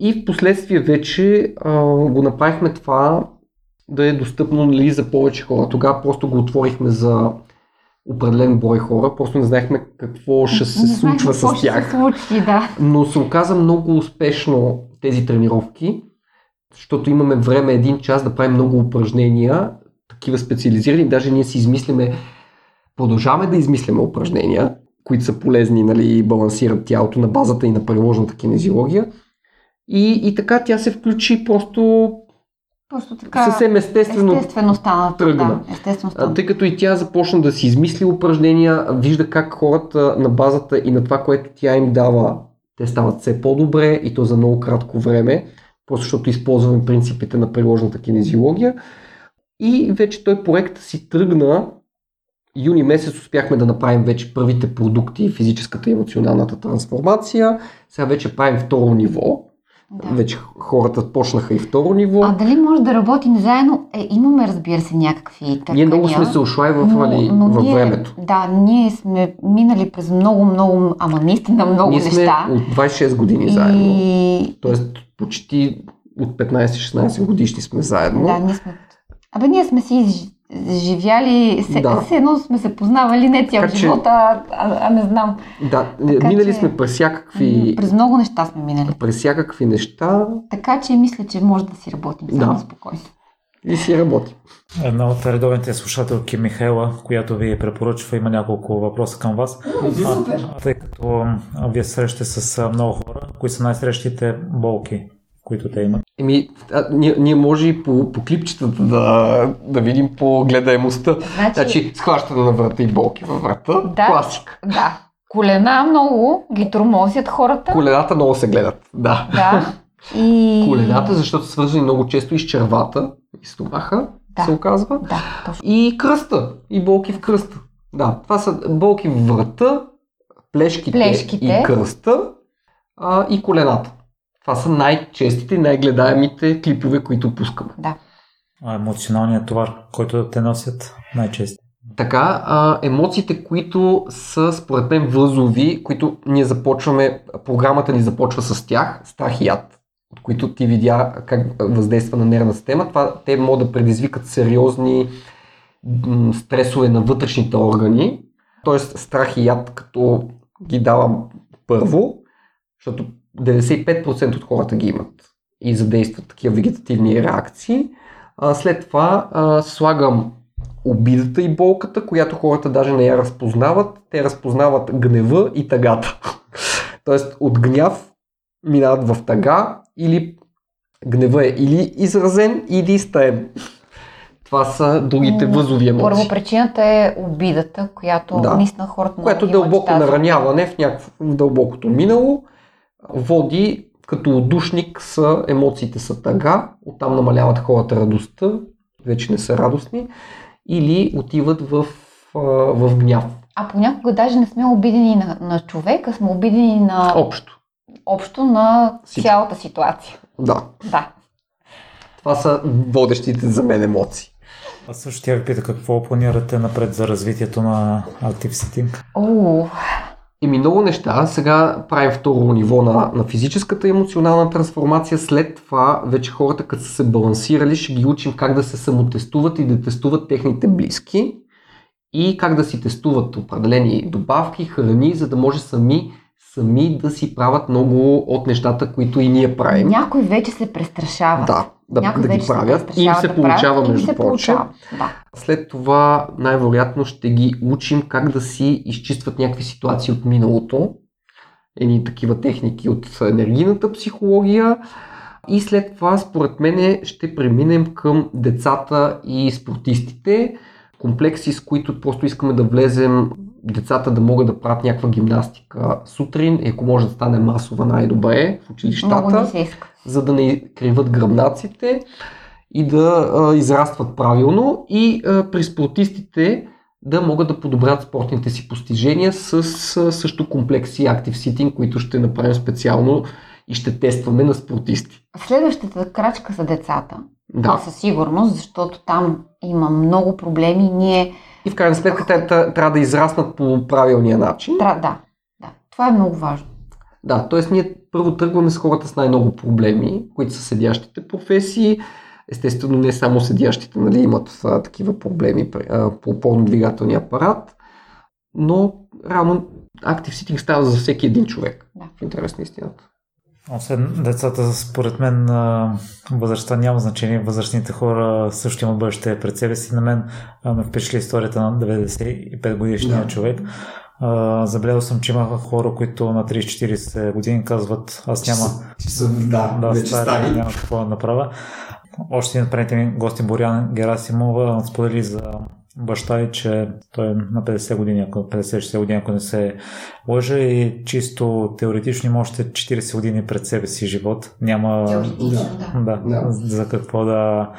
И в последствие вече а, го направихме това да е достъпно нали, за повече хора. Тогава просто го отворихме за определен брой хора, просто не знаехме какво ще се Не случва какво с тях. се случи, да. Но се оказа много успешно тези тренировки защото имаме време един час да правим много упражнения, такива специализирани, даже ние си измисляме, продължаваме да измисляме упражнения, които са полезни нали, и балансират тялото на базата и на приложната кинезиология. И, и така тя се включи просто Просто така. съвсем естествено, естествено стана. тръгна. Да, естествено стана. Тъй като и тя започна да си измисли упражнения, вижда как хората на базата и на това, което тя им дава, те стават все по-добре и то за много кратко време, просто защото използваме принципите на приложната кинезиология. И вече той проект си тръгна. Юни месец успяхме да направим вече първите продукти, физическата и емоционалната трансформация. Сега вече правим второ ниво. Да. Вече хората почнаха и второ ниво. А дали може да работим заедно? Е, имаме, разбира се, някакви търкания. Ние много сме се ошлайвали във ние, времето. Да, ние сме минали през много, много, ама наистина много Ние сме неща. от 26 години заедно. И Тоест почти от 15-16 годишни сме заедно. да, ние сме... Абе, ние сме си изживяли, се, Да. все едно сме се познавали не цял Така че- живот, а, а, а не знам. Да, Така минали че- сме през всякакви, През много неща сме минали. през всякакви неща Така че мисля, че може да си работим само Да. спокойно. и си работим. Една от редовните слушателки Михайла, която ви препоръчва, има няколко въпроса към вас. А, тъй като вие срещате с много хора, кои са най-срещите болки, които те имат? Еми, а, ние, ние може и по, по клипчетата да, да видим по гледаемостта. Значи, Значи, схващане на врата и болки във врата. Да. Класика. да, колена много ги тормозят хората. Колената много се гледат. Да. Да. И... Колената, защото са свързани много често и с червата и стомаха, Да. се оказва. Да, точно. И кръста. И болки в кръста. Да, това са болки в врата, плешките, Плешките. и кръста а, и колената. Това са най-честите и най-гледаемите клипове, които пускаме. Да. А, емоционалният товар, който те носят най-често. Така, а, емоциите, които са според мен възови, които ние започваме, програмата ни започва с тях, страх и яд, от които ти видя как въздейства на нервна система, това те могат да предизвикат сериозни м, стресове на вътрешните органи, т.е. страх и яд, като ги давам първо, защото 95% от хората ги имат и задействат такива вегетативни реакции. А, след това а, слагам обидата и болката, която хората даже не я разпознават. Те разпознават гнева и тъгата. Тоест от гняв минават в тъга или гнева е или изразен, или стаен. Това са другите възови емоции. Първо причината е обидата, която Да. наистина хората което дълбоко нараняване в някакво в дълбокото минало води като отдушник са емоциите са тъга, оттам намаляват хората радостта, вече не са радостни, или отиват в, в гняв. А понякога даже не сме обидени на, на човека, сме обидени на Общо. общо на цялата ситуация. Да. Да. Това са водещите за мен емоции. Аз също тя ви пита какво планирате напред за развитието на Active Sitting. О, Еми много неща. Сега правим второ ниво на, на физическата и емоционална трансформация. След това вече хората, като са се балансирали, ще ги учим как да се самотестуват и да тестуват техните близки и как да си тестуват определени добавки, храни, за да може сами, сами да си правят много от нещата, които и ние правим. някой вече се престрашава. Да, да, някой да ги правят. И им се да получава, правят, между прочим. Да. След това най-вероятно ще ги учим как да си изчистват някакви ситуации от миналото, едни такива техники от енергийната психология. И след това, според мен, ще преминем към децата и спортистите. Комплекси, с които просто искаме да влезем децата да могат да правят някаква гимнастика сутрин, ако може да стане масова най-добре в училищата за да не криват гръбнаците и да а, израстват правилно и а, при спортистите да могат да подобрят спортните си постижения с а, също комплекси Active Sitting, които ще направим специално и ще тестваме на спортисти. Следващата крачка са децата. Да. Това със сигурност, защото там има много проблеми. Ние И в крайна сметка те трябва да израснат по правилния начин. трябва да, да. Това е много важно. Да, т.е. ние първо тръгваме с хората с най-много проблеми, които са седящите професии. Естествено, не само седящите нали, имат а, такива проблеми а, по опорно-двигателния апарат, но реално Active Sitting става за всеки един човек. Да. В интерес на истината. Освен децата, според мен възрастта няма значение. Възрастните хора също имат бъдеще пред себе си. На мен ме впечатли историята на 95 годишния да. човек. Забелязал съм, че има хора, които на 30-40 години казват аз няма че съм, да, да стари, няма какво да направя. Още един от ми гости Борян Герасимова сподели за баща и, че той е на 50 години, ако 50-60 години, ако не се лъжа и чисто теоретично има още 40 години пред себе си живот. Няма да. Да, да. за какво да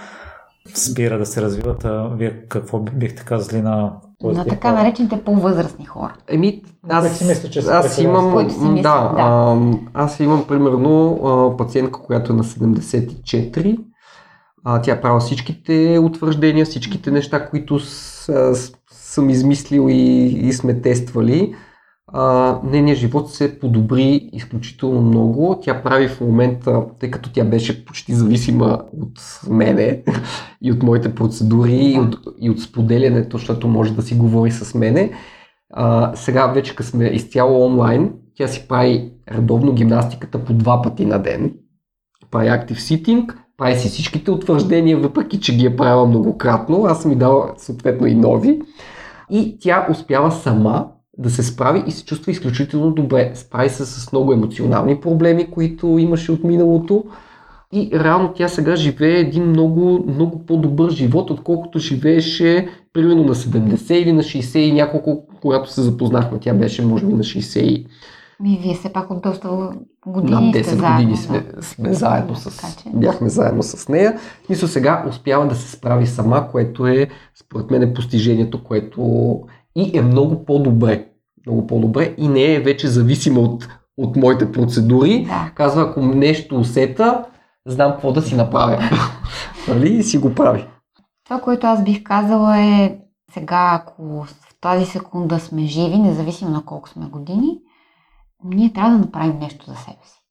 спира да се развиват. А вие какво бихте казали на на така наречените по-възрастни хора. Еми, аз, си мисля, че аз имам, си мисля, да, да. А, аз имам примерно а, пациентка, която е на 74 а, тя правила всичките утвърждения, всичките неща, които с, с, съм измислил и, и сме тествали. Нейният живот се подобри изключително много. Тя прави в момента, тъй като тя беше почти зависима от мене и от моите процедури и от, и от споделянето, защото може да си говори с мене. А, сега вече като сме изцяло онлайн, тя си прави редовно гимнастиката по два пъти на ден. Прави active sitting, прави си всичките утвърждения, въпреки че ги е правила многократно. Аз съм и дал съответно и нови. И тя успява сама да се справи и се чувства изключително добре. Справи се с много емоционални проблеми, които имаше от миналото. И реално тя сега живее един много, много по-добър живот, отколкото живееше примерно на 70 или на 60 и няколко, когато се запознахме. Тя беше може би на 60 ми, вие все пак от доста години Над 10 сте години сме, да. сме заедно с, че- бяхме заедно с нея. Мисля сега успява да се справи сама, което е според мен е постижението, което и е много по-добре. Много по-добре и не е вече зависима от, от моите процедури. Да. Казва, ако нещо усета, знам какво да си направя. нали? И си го прави. Това, което аз бих казала е сега, ако в тази секунда сме живи, независимо на колко сме години, ние трябва да направим нещо за себе си.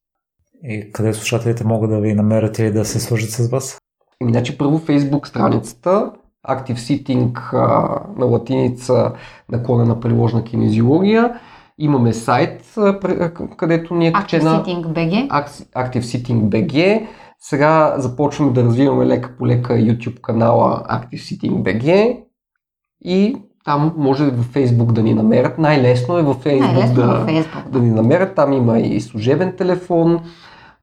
И къде слушателите могат да ви намерят или да се свържат с вас? Значи първо Facebook страницата Active Sitting на латиница наклонена приложна кинезиология. Имаме сайт, където ни е Active качена Sitting BG. Ac- Active Sitting BG. Сега започваме да развиваме лека по лека YouTube канала Active Sitting BG и там може във Facebook да ни намерят. Най-лесно е във Facebook Най-лесно да, във Facebook. да ни намерят. Там има и служебен телефон,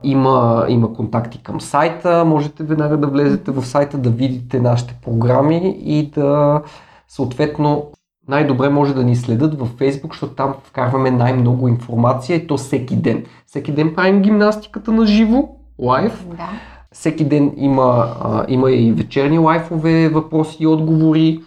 има, има контакти към сайта. Можете веднага да влезете в сайта, да видите нашите програми и да съответно най-добре може да ни следят във Facebook, защото там вкарваме най-много информация и то всеки ден. Всеки ден правим гимнастиката на живо, лайв. Да. Всеки ден има, а, има и вечерни лайфове, въпроси и отговори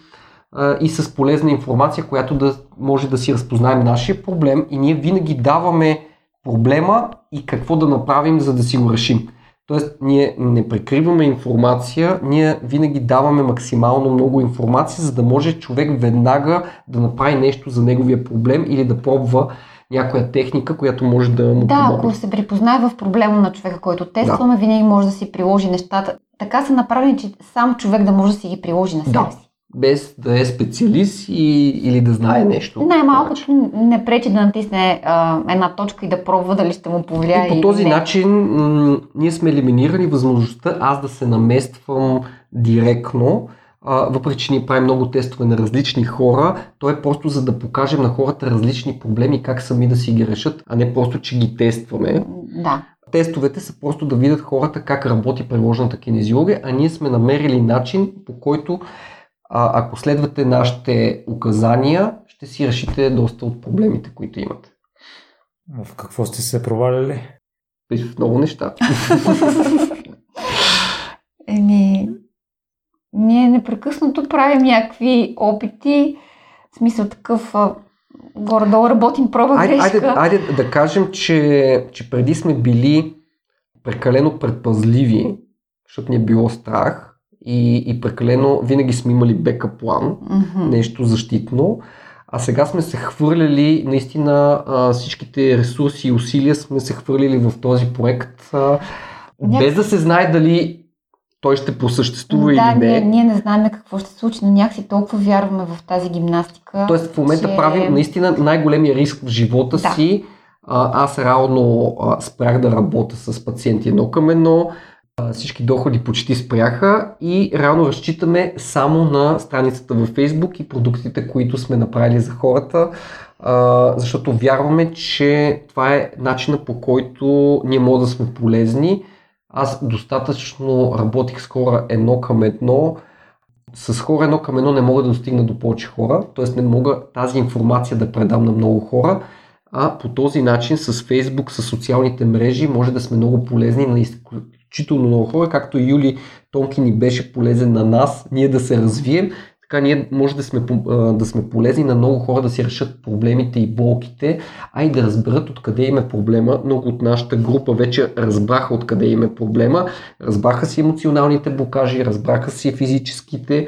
а, и с полезна информация, която да може да си разпознаем нашия проблем и ние винаги даваме проблема и какво да направим, за да си го решим. Тоест, ние не прикриваме информация, ние винаги даваме максимално много информация, за да може човек веднага да направи нещо за неговия проблем или да пробва някоя техника, която може да му Да, помогне. ако се припознае в проблема на човека, който тестваме, винаги може да си приложи нещата. Така са направени, че сам човек да може да си ги приложи на себе Да. си. Без да е специалист и, или да знае нещо. Най-малкото не пречи да натисне а, една точка и да пробва дали ще му повлияе. И по този не. начин м- ние сме елиминирали възможността аз да се намествам директно, а, въпреки че ние правим много тестове на различни хора, то е просто за да покажем на хората различни проблеми, как сами да си ги решат, а не просто, че ги тестваме. Да. Тестовете са просто да видят хората как работи приложената кинезиология, а ние сме намерили начин, по който а, ако следвате нашите указания, ще си решите доста от проблемите, които имате. В какво сте се проваляли? В много неща. Еми, ние непрекъснато правим някакви опити, в смисъл такъв, горе-долу работим проба Айде, грешка. айде, айде да кажем, че, че преди сме били прекалено предпазливи, защото ни е било страх и, и прекалено винаги сме имали бека план, Мгм. нещо защитно, а сега сме се хвърляли, наистина а, всичките ресурси и усилия сме се хвърлили в този проект, а, без да се знае дали той ще просъществува да, или не. Ние, ние не знаем какво ще се случи, но някакси толкова вярваме в тази гимнастика. Тоест в момента че- правим наистина най-големия риск в живота Да. си, А, аз реално а, спрях да работя с пациенти едно към едно, всички доходи почти спряха и реално разчитаме само на страницата във Facebook и продуктите, които сме направили за хората, защото вярваме, че това е начина по който ние можем да сме полезни. Аз достатъчно работих с хора едно към едно, с хора едно към едно не мога да достигна до повече хора, т.е. не мога тази информация да предам на много хора, а по този начин с Фейсбук, с социалните мрежи може да сме много полезни на изключително много хора, както Юли Тонки ни беше полезен на нас, ние да се развием, така ние може да сме, да сме полезни на много хора да си решат проблемите и болките, а и да разберат откъде им е проблема. Много от нашата група вече разбраха откъде им е проблема, разбраха си емоционалните блокажи, разбраха си физическите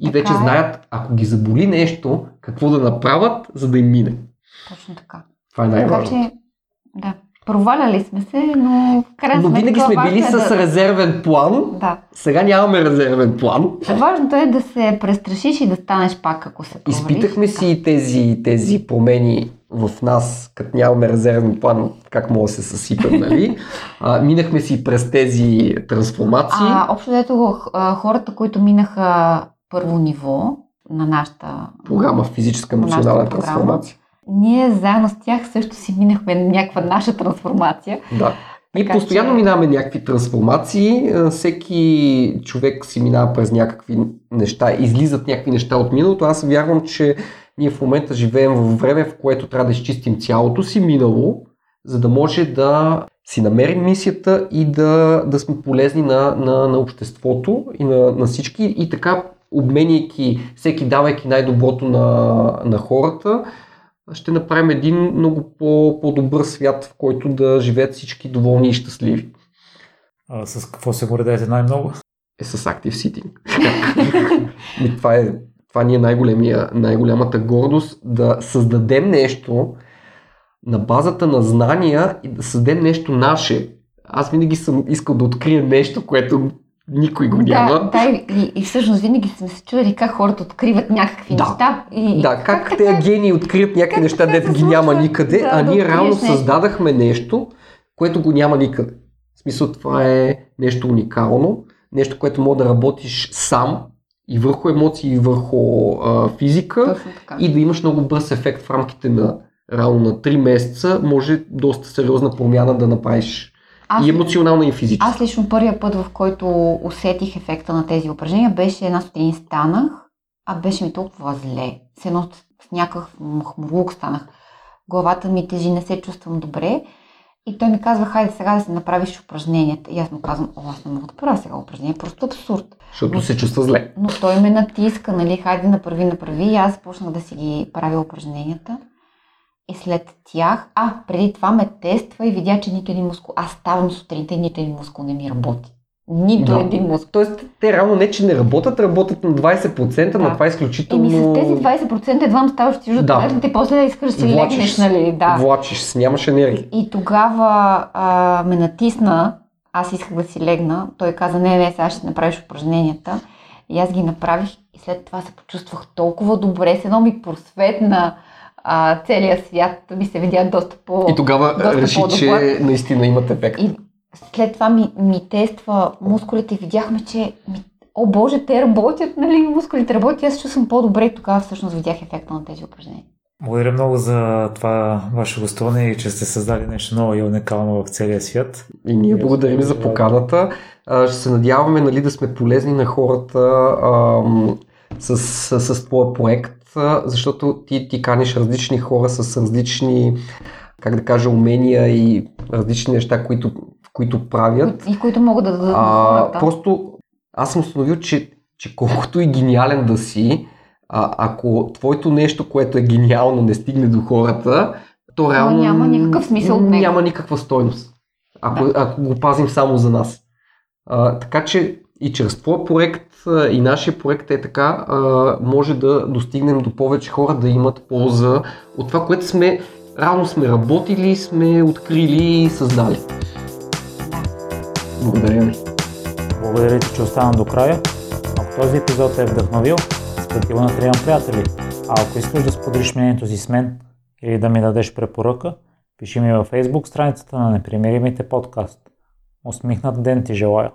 и така вече е. знаят, ако ги заболи нещо, какво да направят, за да им мине. Точно така. Това е най-важното. Така че, да. Проваляли сме се, но в крайна Но винаги сме били е с да... резервен план. Да. Сега нямаме резервен план. Важното е да се престрашиш и да станеш пак, ако се провалиш. Изпитахме си тези, тези промени в нас, като нямаме резервен план, как мога да се съсипем, нали? А, минахме си през тези трансформации. А, общо дето хората, които минаха първо ниво на нашата програма физическа емоционална трансформация ние заедно с тях също си минахме някаква наша трансформация. Да. И постоянно че... минаваме някакви трансформации. Всеки човек си минава през някакви неща, излизат някакви неща от миналото. Аз вярвам, че ние в момента живеем в време, в което трябва да изчистим цялото си минало, за да може да си намерим мисията и да, да сме полезни на, на, на обществото и на, на всички. И така, обменяйки, всеки давайки най-доброто на, на хората, ще направим един много по- по-добър свят, в който да живеят всички доволни и щастливи. А с какво се гордеете най-много? Е с Active Sitting. това, е, това ни е най-голямата гордост да създадем нещо на базата на знания и да създадем нещо наше. Аз винаги съм искал да открия нещо, което никой го няма. Да, и, и всъщност винаги сме се чудили как хората откриват някакви да. неща. И, да, как, как те гении открият някакви неща, дето ги няма никъде, да, а ние да реално нещо. създадахме нещо, което го няма никъде. В смисъл това е нещо уникално, нещо, което може да работиш сам и върху емоции, и върху а, физика и да имаш много бърз ефект в рамките на равно на 3 месеца, може доста сериозна промяна да направиш аз, и емоционална и физическа. Аз лично първия път, в който усетих ефекта на тези упражнения, беше една сутрин станах, а беше ми толкова зле. С едно с някакъв махмурлук станах. Главата ми тежи, не се чувствам добре. И той ми казва, хайде сега да си направиш упражненията. И аз му казвам, о, аз не мога да правя сега упражнение, просто абсурд. Защото но, се чувства зле. Но той ме натиска, нали, хайде направи, направи. И аз започнах да си ги правя упражненията. И след тях, а, преди това ме тества и видя, че нито един мускул, аз ставам сутринта и нито един мускул не ми работи. Нито да. един мускул. Тоест, те реално не, че не работят, работят на 20%, да. но това е изключително... Еми с тези 20% едва ставаш ти да. и после да искаш да си легнеш, нали? Да. Влачиш, нямаш енергия. И тогава а, ме натисна, аз исках да си легна, той каза, не, не, сега ще направиш упражненията. И аз ги направих и след това се почувствах толкова добре, с едно ми просветна а, целият свят ми се видя доста по И тогава доста реши, че наистина имат ефект. И след това ми, ми тества мускулите и видяхме, че ми, о боже, те работят, нали, мускулите работят, аз чувствам по-добре и тогава всъщност видях ефекта на тези упражнения. Благодаря много за това ваше гостуване и че сте създали нещо ново и уникално в целия свят. И ние благодарим за поканата. Ще се надяваме нали, да сме полезни на хората ам, с, с, с твоя проект защото ти, ти каниш различни хора с различни, как да кажа, умения и различни неща, които, които правят. И които могат да дадат а, Просто аз съм установил, че, че колкото и гениален да си, а, ако твоето нещо, което е гениално, не стигне до хората, то реално няма никакъв смисъл от него. Няма никаква стойност, ако, да. ако го пазим само за нас. А, така че и чрез твой проект и нашия проект е така, може да достигнем до повече хора да имат полза от това, което сме равно сме работили, сме открили и създали. Благодаря ви. Благодаря ти, че остана до края. Ако този епизод е вдъхновил, споделя на трима приятели. А ако искаш да споделиш мнението си с мен или да ми дадеш препоръка, Пиши ми във Facebook страницата на Непримиримите подкаст. Усмихнат ден ти желая!